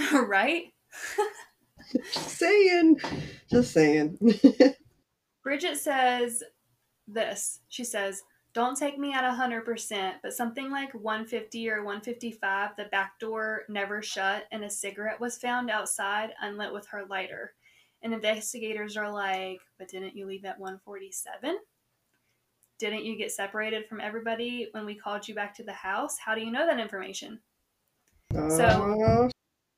right? just saying. Just saying. Bridget says this. She says, don't take me at 100%, but something like 150 or 155, the back door never shut and a cigarette was found outside unlit with her lighter. And investigators are like, but didn't you leave at 147? Didn't you get separated from everybody when we called you back to the house? How do you know that information? Uh... So,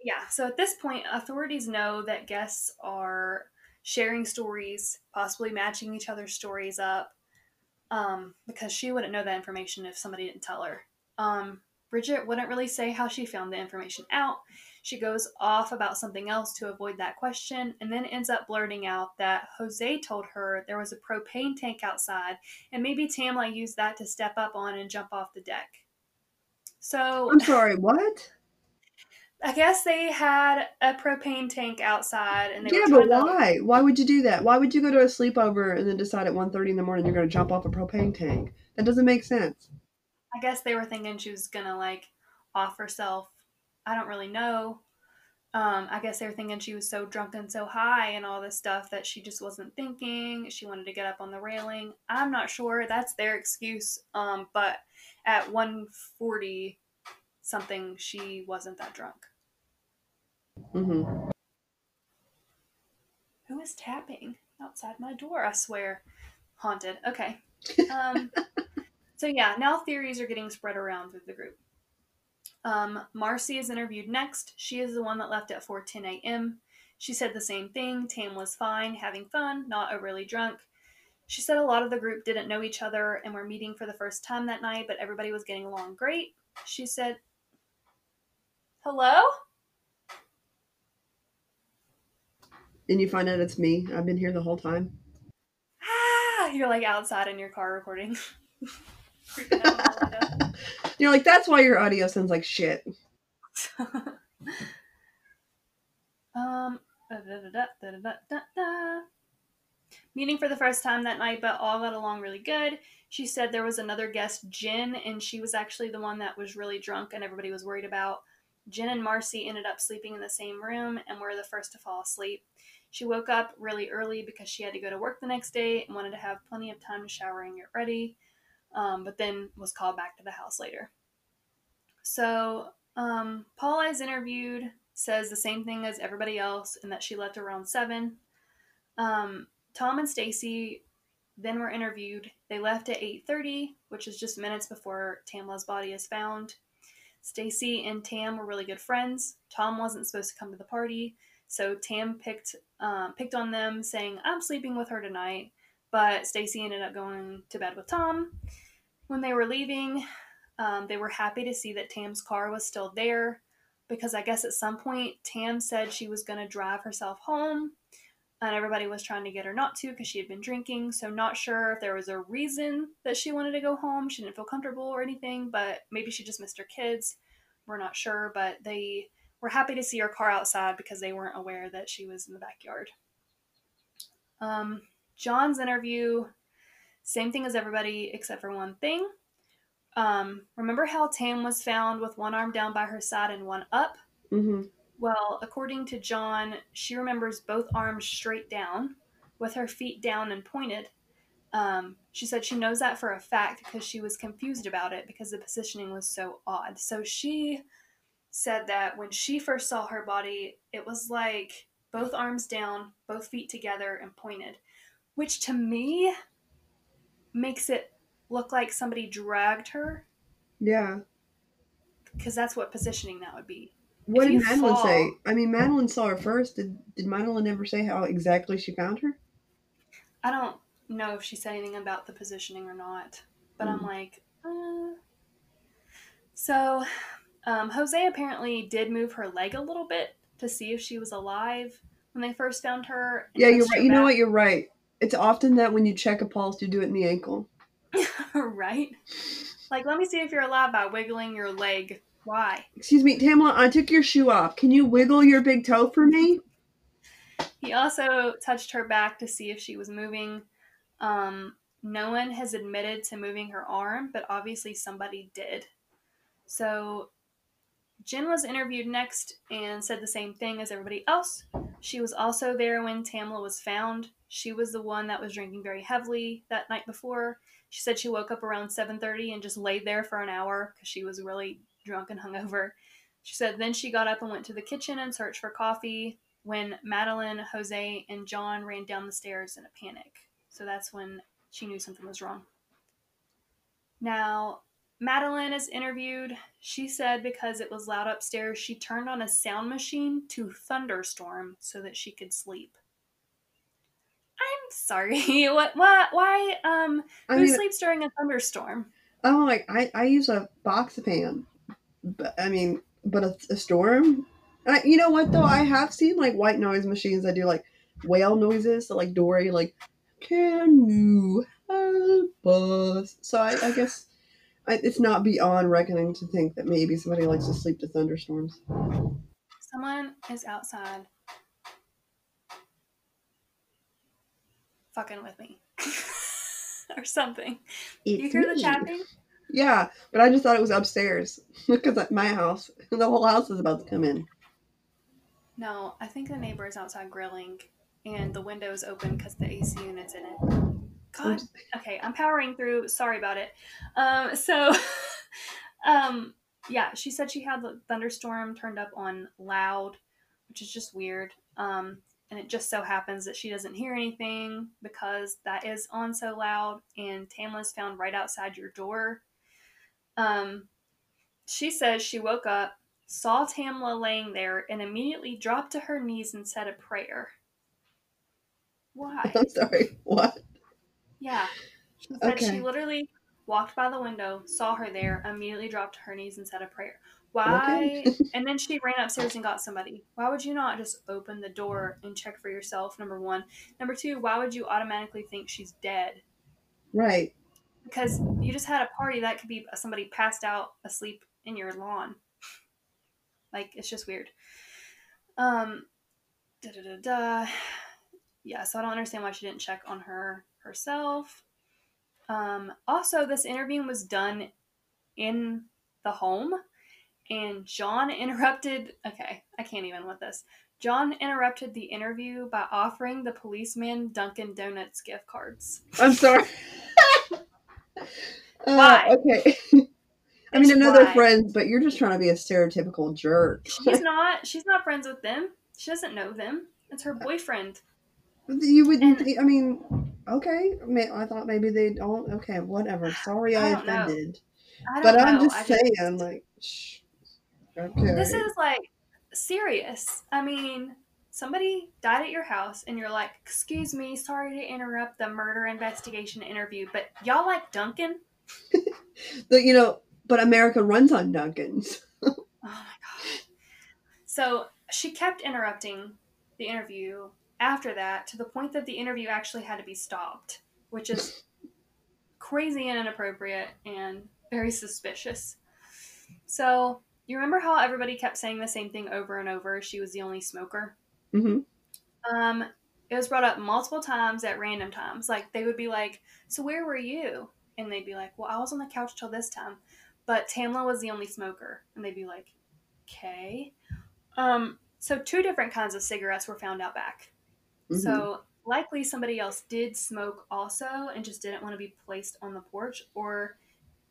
yeah, so at this point, authorities know that guests are sharing stories, possibly matching each other's stories up um, because she wouldn't know that information if somebody didn't tell her. Um, Bridget wouldn't really say how she found the information out. She goes off about something else to avoid that question and then ends up blurting out that Jose told her there was a propane tank outside and maybe Tamla used that to step up on and jump off the deck. So I'm sorry, what? I guess they had a propane tank outside, and they yeah, but why? To... Why would you do that? Why would you go to a sleepover and then decide at 1.30 in the morning you're going to jump off a propane tank? That doesn't make sense. I guess they were thinking she was going to like off herself. I don't really know. Um, I guess they were thinking she was so drunk and so high and all this stuff that she just wasn't thinking. She wanted to get up on the railing. I'm not sure. That's their excuse. Um, but at 140 something, she wasn't that drunk. Mm-hmm. Who is tapping outside my door? I swear. Haunted. Okay. Um, so, yeah, now theories are getting spread around through the group. Um, Marcy is interviewed next. She is the one that left at 4:10 a.m. She said the same thing. Tam was fine, having fun, not overly drunk. She said a lot of the group didn't know each other and were meeting for the first time that night, but everybody was getting along great. She said, "Hello." And you find out it's me. I've been here the whole time. Ah, you're like outside in your car recording. you're like, that's why your audio sounds like shit. um, meeting for the first time that night, but all got along really good. She said there was another guest, Jen, and she was actually the one that was really drunk and everybody was worried about. Jen and Marcy ended up sleeping in the same room and were the first to fall asleep. She woke up really early because she had to go to work the next day and wanted to have plenty of time to shower and get ready, um, but then was called back to the house later. So, um, Paula is interviewed says the same thing as everybody else and that she left around 7. Um, Tom and Stacy then were interviewed. They left at 8:30, which is just minutes before Tamla's body is found. Stacy and Tam were really good friends. Tom wasn't supposed to come to the party, so Tam picked um, picked on them, saying, "I'm sleeping with her tonight." But Stacy ended up going to bed with Tom. When they were leaving, um, they were happy to see that Tam's car was still there because I guess at some point Tam said she was going to drive herself home and everybody was trying to get her not to because she had been drinking. So, not sure if there was a reason that she wanted to go home. She didn't feel comfortable or anything, but maybe she just missed her kids. We're not sure, but they were happy to see her car outside because they weren't aware that she was in the backyard. Um, Jo Anne's interview, same thing as everybody except for one thing. Um, remember how Tam was found with one arm down by her side and one up? Mm-hmm. Well, according to Jo Anne, she remembers both arms straight down, with her feet down and pointed. Um, she said she knows that for a fact because she was confused about it because the positioning was so odd. So she said that when she first saw her body, it was like both arms down, both feet together, and pointed, which to me makes it look like somebody dragged her Yeah. because that's what positioning that would be. What did Madeline fall- say? I mean, Madeline saw her first. Did Did Madeline ever say how exactly she found her? I don't know if she said anything about the positioning or not, but I'm Mm. like, uh. so um, Jose apparently did move her leg a little bit to see if she was alive when they first found her. Yeah, you're right. You know what? You're right. It's often that when you check a pulse, you do it in the ankle. right? Like, let me see if you're alive by wiggling your leg. Why? Excuse me, Tamla. I took your shoe off. Can you wiggle your big toe for me? He also touched her back to see if she was moving. Um, no one has admitted to moving her arm, but obviously somebody did. So Jen was interviewed next and said the same thing as everybody else. She was also there when Tamla was found. She was the one that was drinking very heavily that night before. She said she woke up around 7:30 and just laid there for an hour because she was really drunk and hungover. She said then she got up and went to the kitchen and searched for coffee when Madeline, Jose, and Jo Anne ran down the stairs in a panic. So that's when she knew something was wrong. Now, Madeline is interviewed. She said because it was loud upstairs, she turned on a sound machine to thunderstorm so that she could sleep. I'm sorry. What? Why? Why? Um, I who mean, sleeps during a thunderstorm? oh, like I, I use a box fan, but I mean, but a, a storm. I, you know what though? I have seen like white noise machines that do like whale noises. So like Dory, like, can you help us? So I, I guess I, it's not beyond reckoning to think that maybe somebody likes to sleep to thunderstorms. Someone is outside fucking with me. or something. you It's hear the me. tapping? Yeah, but I just thought it was upstairs because at my house, the whole house is about to come in. No, I think the neighbor is outside grilling and the window is open because the AC unit's in it. God. Okay, I'm powering through. Sorry about it. Um, so, um, yeah, she said she had the thunderstorm turned up on loud, which is just weird. Um, and it just so happens that she doesn't hear anything because that is on so loud. And Tamla's found right outside your door. Um, she says she woke up, saw Tamla laying there, and immediately dropped to her knees and said a prayer. Why? I'm sorry. What? Yeah. She said Okay. she literally walked by the window, saw her there, immediately dropped to her knees and said a prayer. Why? Okay. and then she ran upstairs and got somebody. Why would you not just open the door and check for yourself? Number one. Number two, why would you automatically think she's dead? Right. Because you just had a party that could be somebody passed out asleep in your lawn. Like, it's just weird. Um, da da da da. Yeah, so I don't understand why she didn't check on her herself. Um, also, this interview was done in the home, and Jo Anne interrupted. Okay, I can't even with this. Jo Anne interrupted the interview by offering the policeman Dunkin' Donuts gift cards. I'm sorry. Uh, Why? Okay. I mean, I know they're friends, but you're just trying to be a stereotypical jerk. She's not. She's not friends with them. She doesn't know them. It's her boyfriend. You would. And- I mean, okay. I, mean, I thought maybe they don't. Okay, whatever. Sorry, I, I offended. I But I'm know. just I saying, like, shh. Okay. This is like serious. I mean, somebody died at your house, and you're like, "Excuse me, sorry to interrupt the murder investigation interview, but y'all like Dunkin'?" But you know, but America runs on Dunkin's. Oh my god. So she kept interrupting the interview after that to the point that the interview actually had to be stopped, which is crazy and inappropriate and very suspicious. So, you remember how everybody kept saying the same thing over and over? She was the only smoker? Hmm Um, it was brought up multiple times at random times. Like they would be like, "So where were you?" And they'd be like, "Well, I was on the couch till this time." But Tamla was the only smoker, and they'd be like, "Okay." Um, so two different kinds of cigarettes were found out back. Mm-hmm. So likely somebody else did smoke also and just didn't want to be placed on the porch, or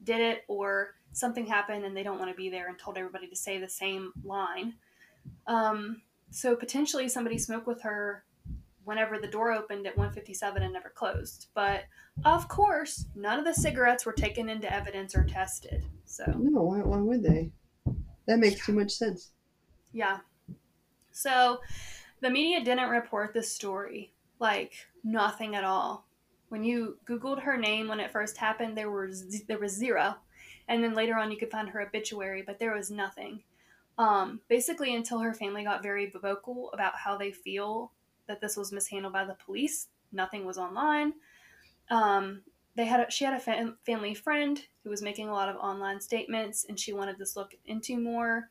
did it, or something happened and they don't want to be there and told everybody to say the same line. Um, so potentially somebody smoked with her whenever the door opened at 157 and never closed. But of course, none of the cigarettes were taken into evidence or tested. So No, why, why would they? That makes too much sense. yeah. So the media didn't report this story. Like nothing at all. When you googled her name when it first happened, there were there was zero. And then later on you could find her obituary, but there was nothing. Um, basically until her family got very vocal about how they feel that this was mishandled by the police, nothing was online. Um, they had a, she had a fam- family friend who was making a lot of online statements and she wanted this looked into more.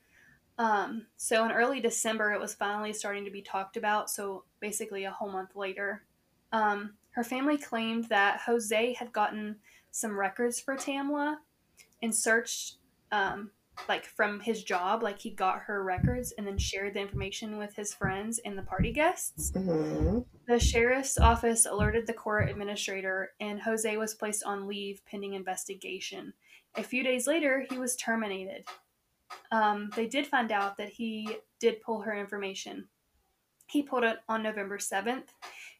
Um, so in early December, it was finally starting to be talked about. So basically, a whole month later, um, her family claimed that Jose had gotten some records for Tamla and searched, um, like from his job, like he got her records and then shared the information with his friends and the party guests. Uh-huh. The sheriff's office alerted the court administrator, and Jose was placed on leave pending investigation. A few days later, he was terminated. Um, they did find out that he did pull her information. He pulled it on November 7th,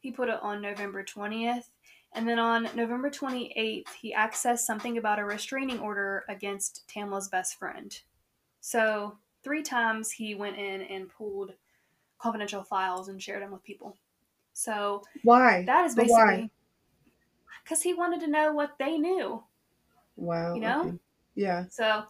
he put it on November 20th, and then on November 28th, he accessed something about a restraining order against Tamla's best friend. So, three times he went in and pulled confidential files and shared them with people. So, Why? that is basically because he wanted to know what they knew. Wow. You know? okay. Yeah. So,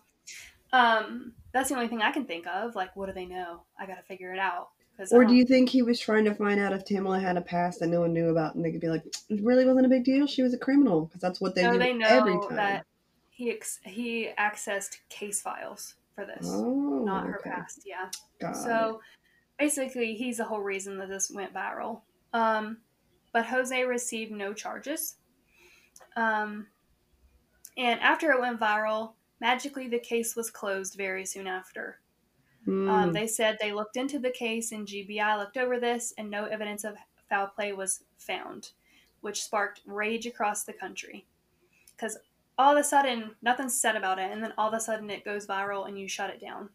um, that's the only thing I can think of. Like, what do they know? I got to figure it out. Or do you think he was trying to find out if Tamla had a past that no one knew about, and they could be like, "It really wasn't a big deal. She was a criminal," because that's what they no, do they know every time. that he ex- he accessed case files for this, oh, not her okay. past. Yeah. Got it. So basically, he's the whole reason that this went viral. Um, but Jose received no charges. Um, and after it went viral, magically the case was closed very soon after. Um, Mm, they said they looked into the case and GBI looked over this and no evidence of foul play was found, which sparked rage across the country. Because all of a sudden, nothing's said about it, and then all of a sudden it goes viral and you shut it down.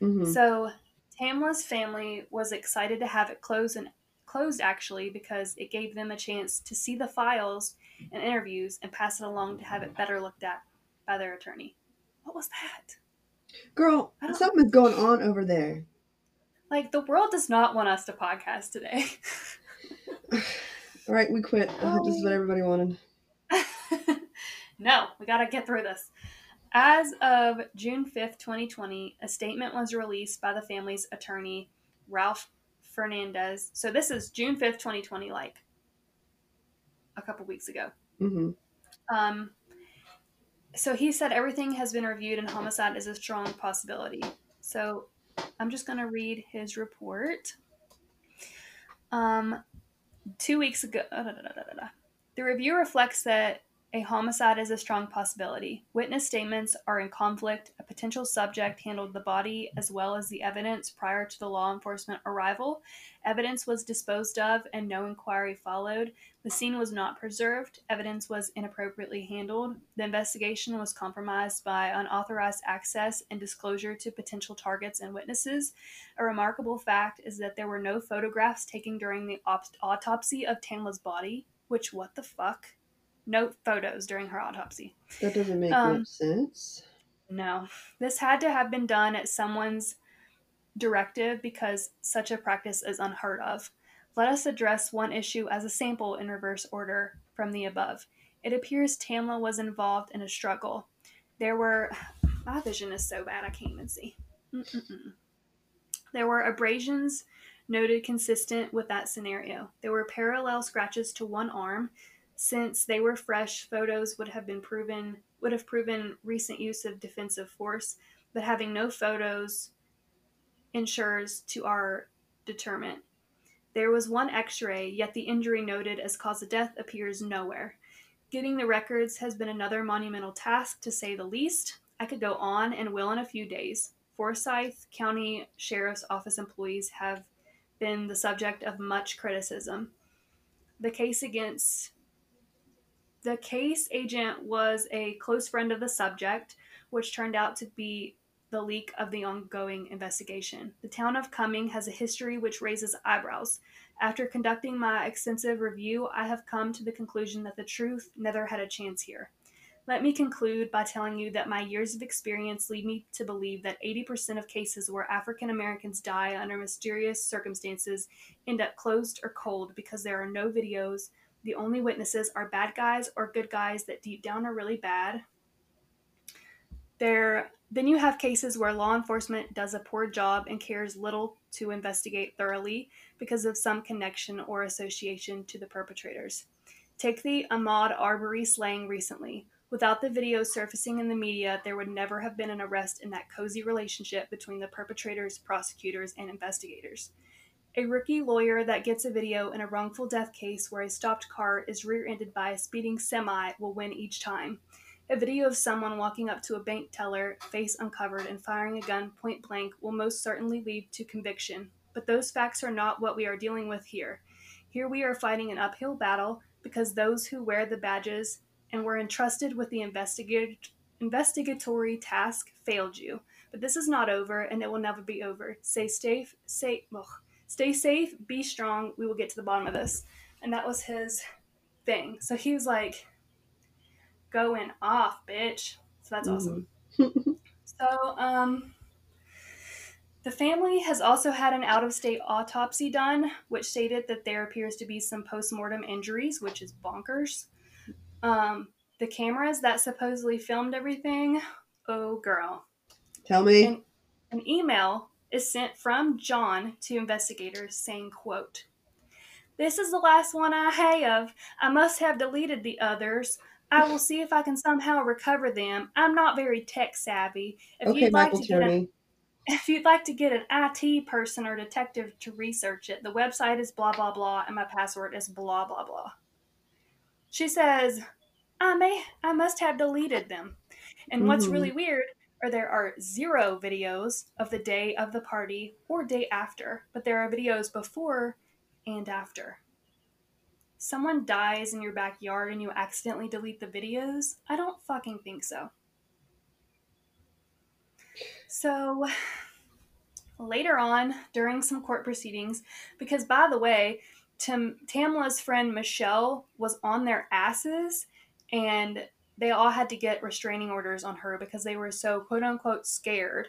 mhm. So Tamla's family was excited to have it closed and closed actually because it gave them a chance to see the files and interviews and pass it along to have it better looked at by their attorney. What was that? Girl, I don't- something is going on over there. Like the world does not want us to podcast today. All right, we quit. Uh, this is what Oh. everybody wanted. no, we got to get through this. As of June 5th, 2020, a statement was released by the family's attorney, Ralph Fernandez. So this is June 5th, 2020, like a couple weeks ago. hmm Um, so he said everything has been reviewed and homicide is a strong possibility. So I'm just going to read his report. Um, two weeks ago, da, da, da, da. the review reflects that A homicide is a strong possibility. Witness statements are in conflict. A potential subject handled the body as well as the evidence prior to the law enforcement arrival. Evidence was disposed of and no inquiry followed. The scene was not preserved. Evidence was inappropriately handled. The investigation was compromised by unauthorized access and disclosure to potential targets and witnesses. A remarkable fact is that there were no photographs taken during the aut- autopsy of Tamla's body, which, what the fuck? No photos during her autopsy. That doesn't make Um, much sense. No. This had to have been done at someone's directive because such a practice is unheard of. Let us address one issue as a sample in reverse order from the above. It appears Tamla was involved in a struggle. There were. My vision is so bad I can't even see. Mm-mm-mm. There were abrasions noted consistent with that scenario. There were parallel scratches to one arm. Since they were fresh, photos would have been proven would have proven recent use of defensive force, but having no photos ensures to our determent. There was one x-ray, yet the injury noted as cause of death appears nowhere. Getting the records has been another monumental task to say the least. I could go on and will in a few days. Forsyth County Sheriff's Office employees have been the subject of much criticism. The case against the case agent was a close friend of the subject, which turned out to be the leak of the ongoing investigation. The town of Cumming has a history which raises eyebrows. After conducting my extensive review, I have come to the conclusion that the truth never had a chance here. Let me conclude by telling you that my years of experience lead me to believe that 80% of cases where African Americans die under mysterious circumstances end up closed or cold because there are no videos. The only witnesses are bad guys or good guys that deep down are really bad. There, then you have cases where law enforcement does a poor job and cares little to investigate thoroughly because of some connection or association to the perpetrators. Take the Ahmaud Arbery slaying recently. Without the video surfacing in the media, there would never have been an arrest in that cozy relationship between the perpetrators, prosecutors, and investigators. A rookie lawyer that gets a video in a wrongful death case where a stopped car is rear ended by a speeding semi will win each time. A video of someone walking up to a bank teller, face uncovered, and firing a gun point blank will most certainly lead to conviction. But those facts are not what we are dealing with here. Here we are fighting an uphill battle because those who wear the badges and were entrusted with the investigat- investigatory task failed you. But this is not over, and it will never be over. Stay safe, stay, ugh. Stay safe, be strong. We will get to the bottom of this. And that was his thing. So he was like, going off, bitch. So that's awesome. So, um, the family has also had an out of state autopsy done, which stated that there appears to be some post mortem injuries, which is bonkers. Um, the cameras that supposedly filmed everything, oh girl. Tell me. And an email is sent from John to investigators saying, quote, This is the last one I have. I must have deleted the others. I will see if I can somehow recover them. I'm not very tech savvy. If okay, you'd like Michael to get an if you'd like to get an IT person or detective to research it, the website is blah blah blah and my password is blah blah blah. She says, I may I must have deleted them. And what's Mhm. really weird are there are zero videos of the day of the party or day after, but there are videos before and after. Someone dies in your backyard and you accidentally delete the videos? I don't fucking think so. So, later on, during some court proceedings, because by the way, Tim, Tamla's friend Michelle was on their asses and they all had to get restraining orders on her because they were so quote unquote scared.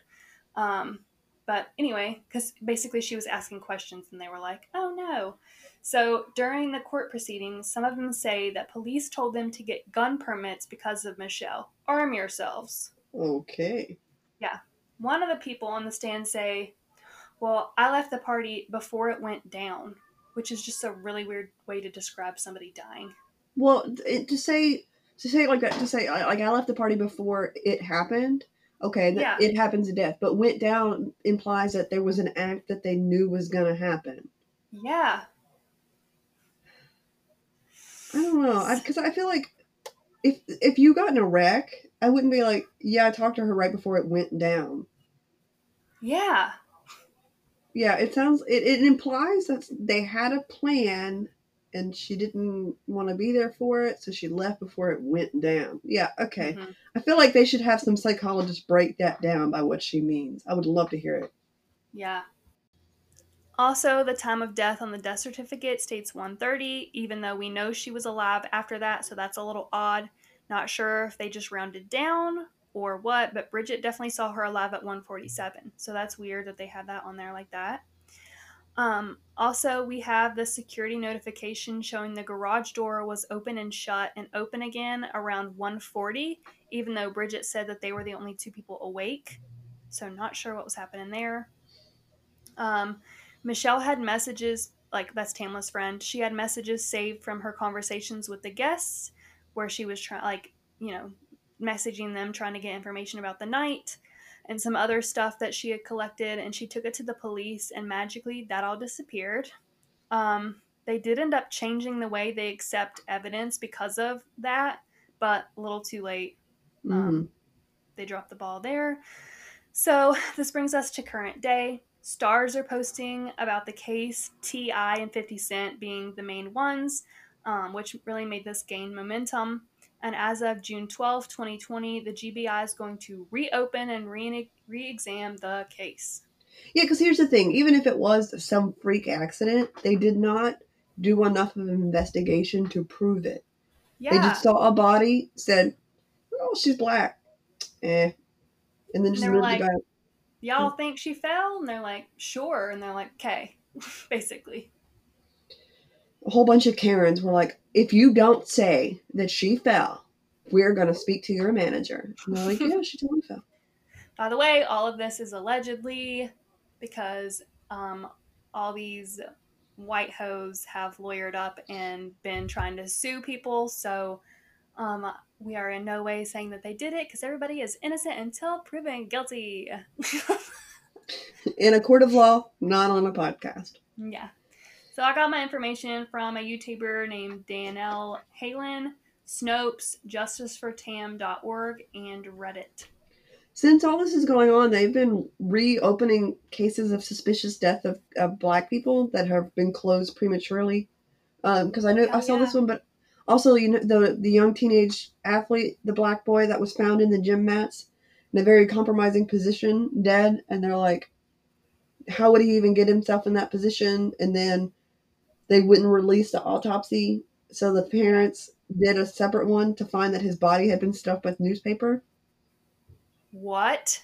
Um, but anyway, because basically she was asking questions and they were like, oh no. So during the court proceedings, some of them say that police told them to get gun permits because of Michelle. Arm yourselves. Okay. Yeah. One of the people on the stand say, Well, I left the party before it went down, which is just a really weird way to describe somebody dying. Well, to say to say like that, to say I- like I left the party before it happened. Okay, Yeah. it happens to death, but went down implies that there was an act that they knew was gonna happen. Yeah. I don't know, because I, feel like if if you got in a wreck, I wouldn't be like, yeah, I talked to her right before it went down. Yeah. Yeah, it sounds it, it implies that they had a plan and she didn't want to be there for it, so she left before it went down. Yeah, okay. Mhm. I feel like they should have some psychologists break that down by what she means. I would love to hear it. Yeah. Also, the time of death on the death certificate states 130, even though we know she was alive after that, so that's a little odd. Not sure if they just rounded down or what, but Bridget definitely saw her alive at 147. So that's weird that they had that on there like that. Um, also, we have the security notification showing the garage door was open and shut and open again around 1:40, even though Bridget said that they were the only two people awake. So, not sure what was happening there. Um, Michelle had messages, like that's Tamla's friend. She had messages saved from her conversations with the guests where she was trying, like, you know, messaging them, trying to get information about the night and some other stuff that she had collected. And she took it to the police, and magically that all disappeared. Um, they did end up changing the way they accept evidence because of that, but a little too late Mm. they dropped the ball there. So this brings us to current day. Stars are posting about the case, T.I. and 50 Cent being the main ones, um, which really made this gain momentum. And as of June 12, 2020, the GBI is going to reopen and re exam the case. Yeah, because here's the thing: even if it was some freak accident, they did not do enough of an investigation to prove it. Yeah. They just saw a body, said, "Oh, she's black," eh, and then just moved like- the guy. Y'all think she fell? And they're like, sure. And they're like, okay, basically. A whole bunch of Karens were like, "If you don't say that she fell, we're gonna speak to your manager." And they're like, "Yeah, she totally fell." By the way, all of this is allegedly because um, all these white hoes have lawyered up and been trying to sue people. So um, we are in no way saying that they did it because everybody is innocent until proven guilty. In a court of law, not on a podcast. yeah. So I got my information from a YouTuber named Danelle Hallan, Snopes, JusticeForTam.org, and Reddit. Since all this is going on, they've been reopening cases of suspicious death of, of black people that have been closed prematurely. Um, because I know Oh, I saw this one, but also you know the the young teenage athlete, the black boy that was found in the gym mats in a very compromising position, dead, and they're like, how would he even get himself in that position? And then they wouldn't release the autopsy, so the parents did a separate one to find that his body had been stuffed with newspaper. What?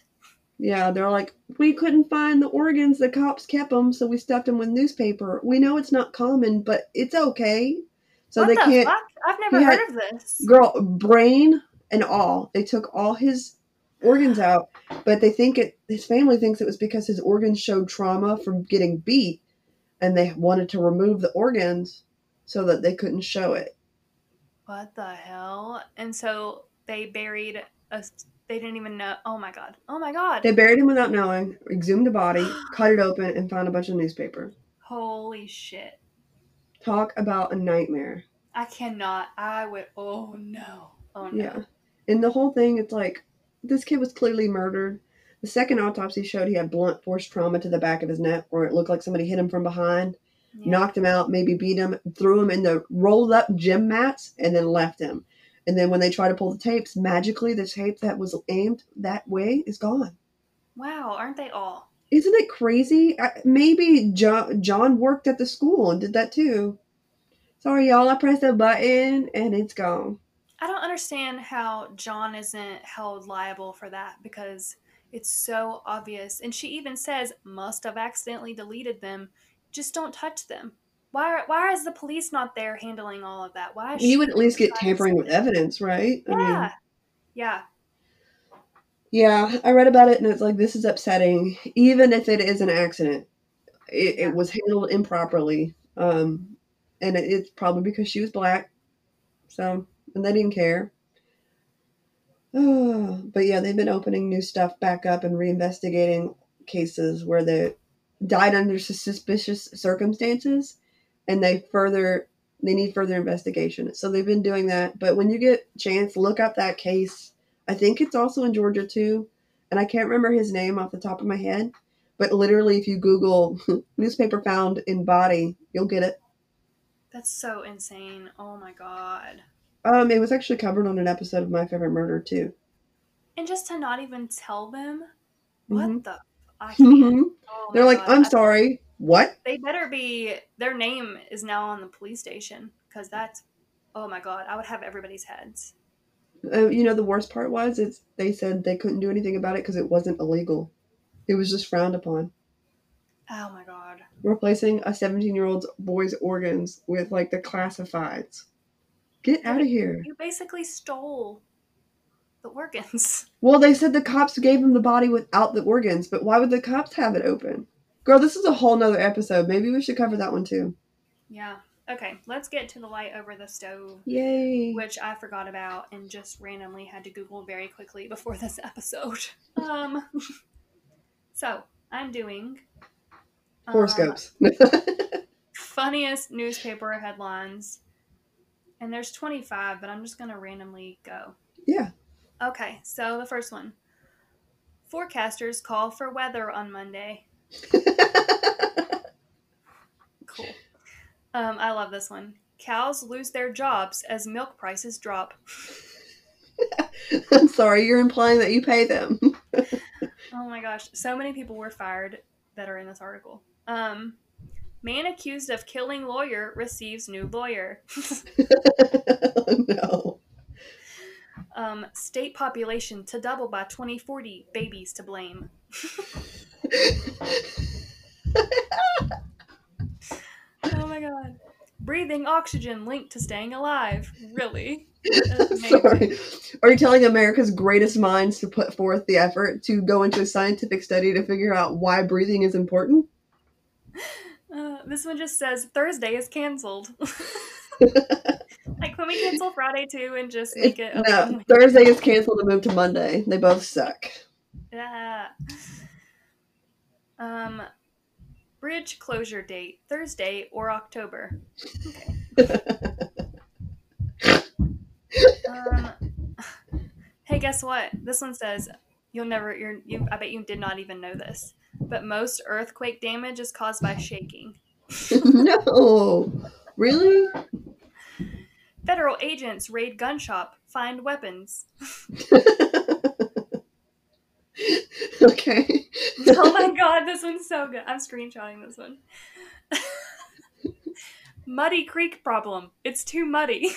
Yeah, they're like, we couldn't find the organs. The cops kept them, so we stuffed them with newspaper. We know it's not common, but it's okay. So what they the can't. fuck? I've never He heard had- of this. Girl, brain and all. They took all his organs out, but they think it. His family thinks it was because his organs showed trauma from getting beat, and they wanted to remove the organs so that they couldn't show it. What the hell? And so they buried a. They didn't even know. Oh my god. Oh my god. They buried him without knowing, exhumed the body, cut it open, and found a bunch of newspaper. Holy shit. Talk about a nightmare. I cannot. I would. Oh no. Oh no. Yeah. And the whole thing, it's like this kid was clearly murdered. The second autopsy showed he had blunt force trauma to the back of his neck, where it looked like somebody hit him from behind, Yeah. knocked him out, maybe beat him, threw him in the rolled up gym mats, and then left him. And then when they try to pull the tapes, magically the tape that was aimed that way is gone. Wow. Aren't they all? Isn't it crazy? I, maybe John, John worked at the school and did that too. Sorry, y'all. I pressed a button and it's gone. I don't understand how John isn't held liable for that because it's so obvious. And she even says must have accidentally deleted them. Just don't touch them. Why? Why is the police not there handling all of that? Why? Is You would at least get tampering with evidence, right? I mean, Yeah. Yeah. Yeah, I read about it and it's like this is upsetting. Even if it is an accident, it, Yeah. it was handled improperly, um, and it, it's probably because she was black. So, and they didn't care. But yeah, they've been opening new stuff back up and reinvestigating cases where they died under suspicious circumstances, and they further they need further investigation. So they've been doing that. But when you get chance, look up that case. I think it's also in Georgia too, and I can't remember his name off the top of my head. But literally, if you Google newspaper found in body, you'll get it. That's so insane. Oh my god. Um, it was actually covered on an episode of My Favorite Murder too. And just to not even tell them, what Mhm. the? I. Mhm. Oh They're like, God. "I'm sorry, what?" They better be. Their name is now on the police station because that's. Oh my god! I would have everybody's heads. Uh, you know, the worst part was it's they said they couldn't do anything about it because it wasn't illegal. It was just frowned upon. Oh my god. Replacing a 17 year old boy's organs with like the classifieds. Get out of here. You basically stole the organs. Well, they said the cops gave him the body without the organs, but why would the cops have it open? Girl, this is a whole nother episode. Maybe we should cover that one too. Yeah. Okay, let's get to the light over the stove, Yay. which I forgot about and just randomly had to Google very quickly before this episode. Um, so I'm doing um, Horoscopes. funniest newspaper headlines, and there's 25, but I'm just gonna randomly go. yeah. Okay, so the first one. Forecasters call for weather on Monday. Cool. Um, I love this one. Cows lose their jobs as milk prices drop. I'm sorry, you're implying that you pay them. Oh my gosh, so many people were fired that are in this article. Um, man accused of killing lawyer receives new lawyer. no. Um, state population to double by 2040. Babies to blame. Oh my god. Breathing oxygen linked to staying alive. Really? Sorry. Are you telling America's greatest minds to put forth the effort to go into a scientific study to figure out why breathing is important? Uh, this one just says Thursday is canceled. like, can we cancel Friday too and just make it no? Thursday is canceled and moved to Monday. They both suck. Yeah. Um, bridge closure date Thursday or October. Um, hey, guess what? This one says you'll never. You're. You. I bet you did not even know this. But most earthquake damage is caused by shaking. no. Really? Federal agents raid gun shop, find weapons. okay. oh my god, this one's so good. I'm screenshotting this one. muddy creek problem. It's too muddy.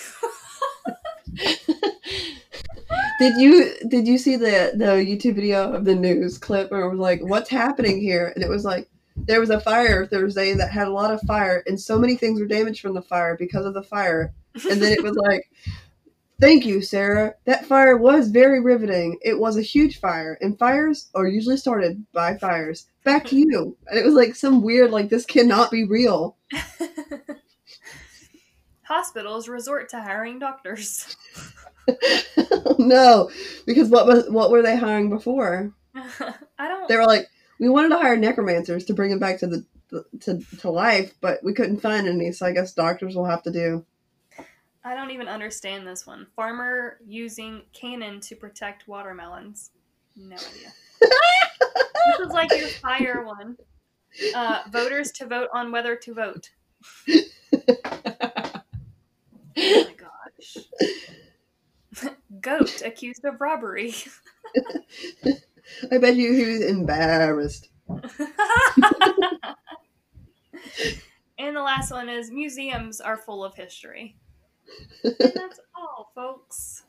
Did you did you see the the YouTube video of the news clip where it was like, "What's happening here?" And it was like there was a fire Thursday that had a lot of fire, and so many things were damaged from the fire because of the fire. And then it was like, "Thank you, Sarah. That fire was very riveting. It was a huge fire, and fires are usually started by fires. Back to you." And it was like some weird, like this cannot be real. Hospitals resort to hiring doctors. no, because what was what were they hiring before? I don't. they were like, we wanted to hire necromancers to bring him back to the to, to life, but we couldn't find any. So I guess doctors will have to do. I don't even understand this one. Farmer using cannon to protect watermelons. No idea. this is like your fire one. Uh, voters to vote on whether to vote. Oh my gosh. Goat accused of robbery. I bet you he was embarrassed. and the last one is museums are full of history. And that's all, folks.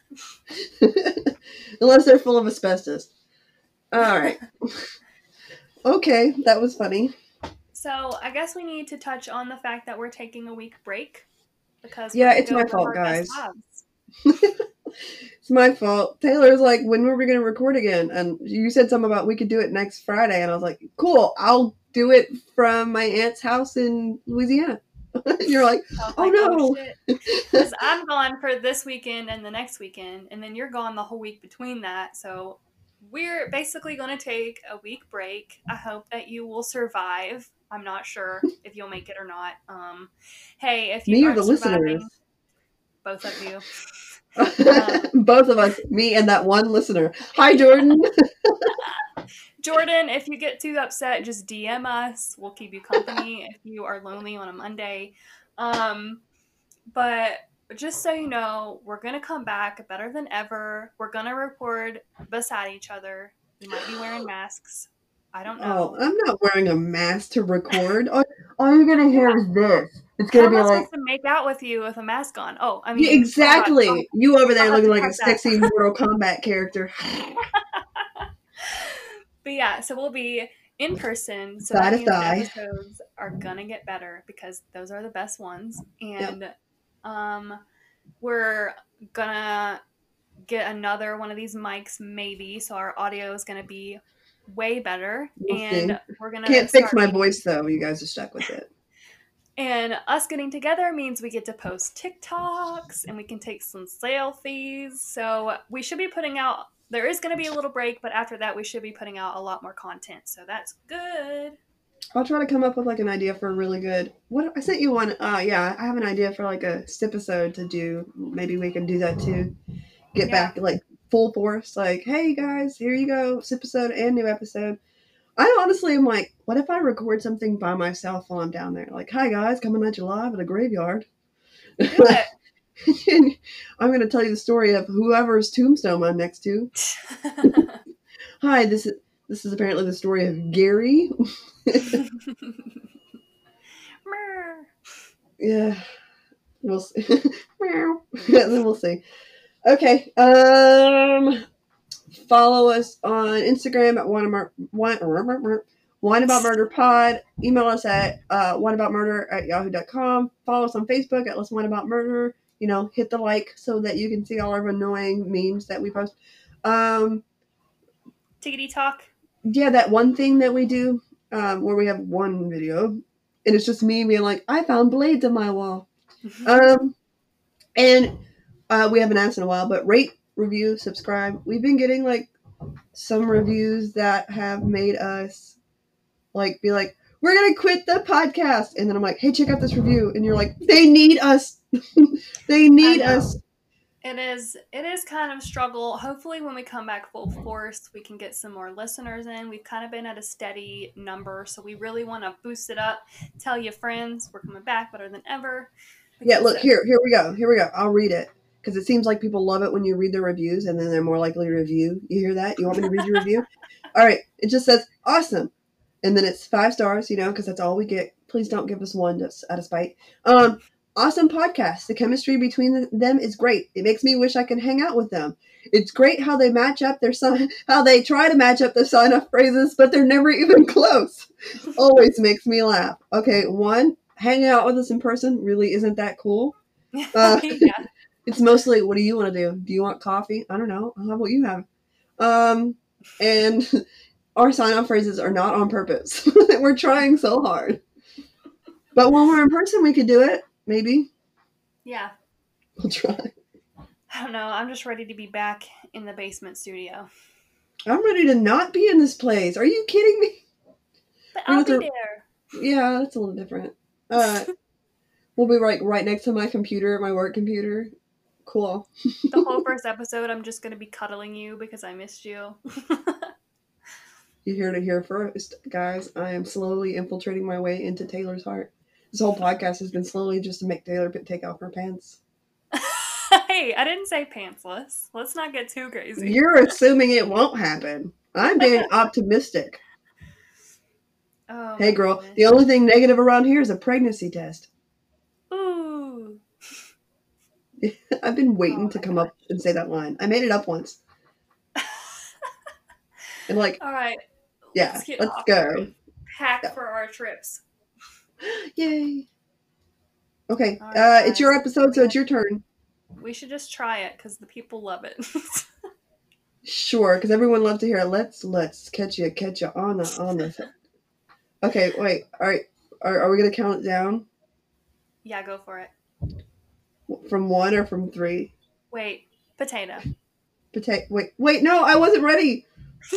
Unless they're full of asbestos. All right. okay, that was funny. So I guess we need to touch on the fact that we're taking a week break because Yeah, it's my fault, guys. It's my fault. Taylor's like, when were we going to record again? And you said something about we could do it next Friday. And I was like, cool, I'll do it from my aunt's house in Louisiana. You're like, was Oh, no. Because I'm gone for this weekend and the next weekend, and then you're gone the whole week between that. So we're basically going to take a week break. I hope that you will survive. I'm not sure if you'll make it or not. Um, hey, if you or are the listeners? both of you. Both of us, me and that one listener. Hi, Jordan. Jordan, if you get too upset, just DM us. We'll keep you company if you are lonely on a Monday. Um, but just so you know, we're gonna come back better than ever. We're gonna record beside each other. We might be wearing masks. I don't know. Oh, I'm not wearing a mask to record. All, all you're gonna hear is this. It's gonna be like to make out with you with a mask on? Oh, I mean exactly. oh, you over there I'll looking like a that. sexy Mortal Kombat character. But yeah, so we'll be in person. So that to means the episodes are gonna get better because those are the best ones. And um we're gonna get another one of these mics maybe, so our audio is gonna be way better. We'll and see. we're gonna Can't fix my voice though. You guys are stuck with it. And us getting together means we get to post TikToks and we can take some selfies. So we should be putting out, there is going to be a little break, but after that, we should be putting out a lot more content. So that's good. I'll try to come up with like an idea for a really good. What I sent you one. Uh, yeah, I have an idea for like a episode to do. Maybe we can do that too. Get Yeah. back like full force. Like, hey guys, here you go, sip episode and new episode. I honestly am like, what if I record something by myself while I'm down there? Like, hi guys, coming at you live at a graveyard. Do it. And I'm going to tell you the story of whoever's tombstone I'm next to. Hi, this is this is apparently the story of Gary. Yeah, we'll see. Then we'll see. Okay. Um, follow us on Instagram at one about one one about murder pod. Email us at uh, one about murder at yahoo.com. Follow us on Facebook at let's one about murder. You know, hit the like so that you can see all our annoying memes that we post. Um, Tickety talk. yeah, that one thing that we do um, where we have one video and it's just me being like, I found blades on my wall. Um, and uh, we haven't asked in a while, but rate, review, subscribe. We've been getting like some reviews that have made us like be like, we're gonna quit the podcast, and then I'm like, hey, check out this review, and you're like, they need us, they need us. It is it is kind of a struggle. Hopefully when we come back full force, we can get some more listeners in. We've kind of been at a steady number, so we really want to boost it up. Tell your friends we're coming back better than ever. Yeah, look here, here we go, here we go. I'll read it because it seems like people love it when you read their reviews, and then they're more likely to review. You hear that? You want me to read your review? All right, it just says awesome, and then it's five stars. You know, because that's all we get. Please don't give us one just out of spite. Um, awesome podcast. The chemistry between them is great. It makes me wish I could hang out with them. It's great how they match up their sign, how they try to match up their sign off phrases, but they're never even close. Always makes me laugh. Okay, one, hanging out with us in person really isn't that cool. Uh, yeah. It's mostly, what do you want to do? Do you want coffee? I don't know. How about you have? Um, and our sign off phrases are not on purpose. we're trying so hard. But when we're in person, we could do it. Maybe Yeah. we'll try. I don't know. I'm just ready to be back in the basement studio. I'm ready to not be in this place. Are you kidding me? But I'll be there. Yeah, that's a little different. Uh, we'll be right right next to my computer, my work computer. Cool. The whole first episode, I'm just gonna be cuddling you because I missed you. You heard it here first, guys. I am slowly infiltrating my way into Taylor's heart. This whole podcast has been slowly just to make Taylor take off her pants. hey, I didn't say pantsless. Let's not get too crazy. You're assuming it won't happen. I'm being optimistic. Oh, Hey, girl, goodness. the only thing negative around here is a pregnancy test. Ooh. I've been waiting Oh to come up and say that line. I made it up once. And, like, All right. yeah, Let's let's go. Pack Yeah. for our trips. Yay. Okay, right, uh, it's your episode, so it's your turn. We should just try it because the people love it. Sure, because everyone loves to hear it. Let's let's catch you, catch you on the on the. Okay, wait. All right, are, are we gonna count it down yeah, go for it. From one or from three? Wait, potato. Potato. Wait, wait. No, I wasn't ready.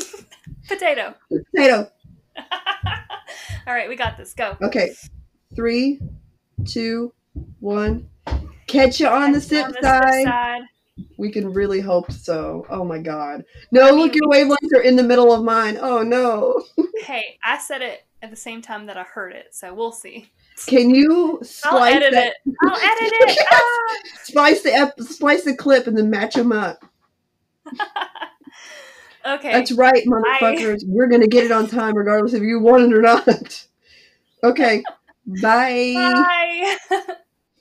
Potato. Potato. All right, we got this. Go. Okay. Three, two, one. Catch you on the Catch sip side. side. We can really hope so. Oh my god. No, I mean, look, your wavelengths are in the middle of mine. Oh no. Hey, I said it at the same time that I heard it, so we'll see. Can you I'll splice edit that? it. I'll edit it. Ah! Splice the ep- splice the clip and then match them up. okay. That's right, motherfuckers. We're gonna get it on time, regardless if you want it or not. Okay. Bye. Bye.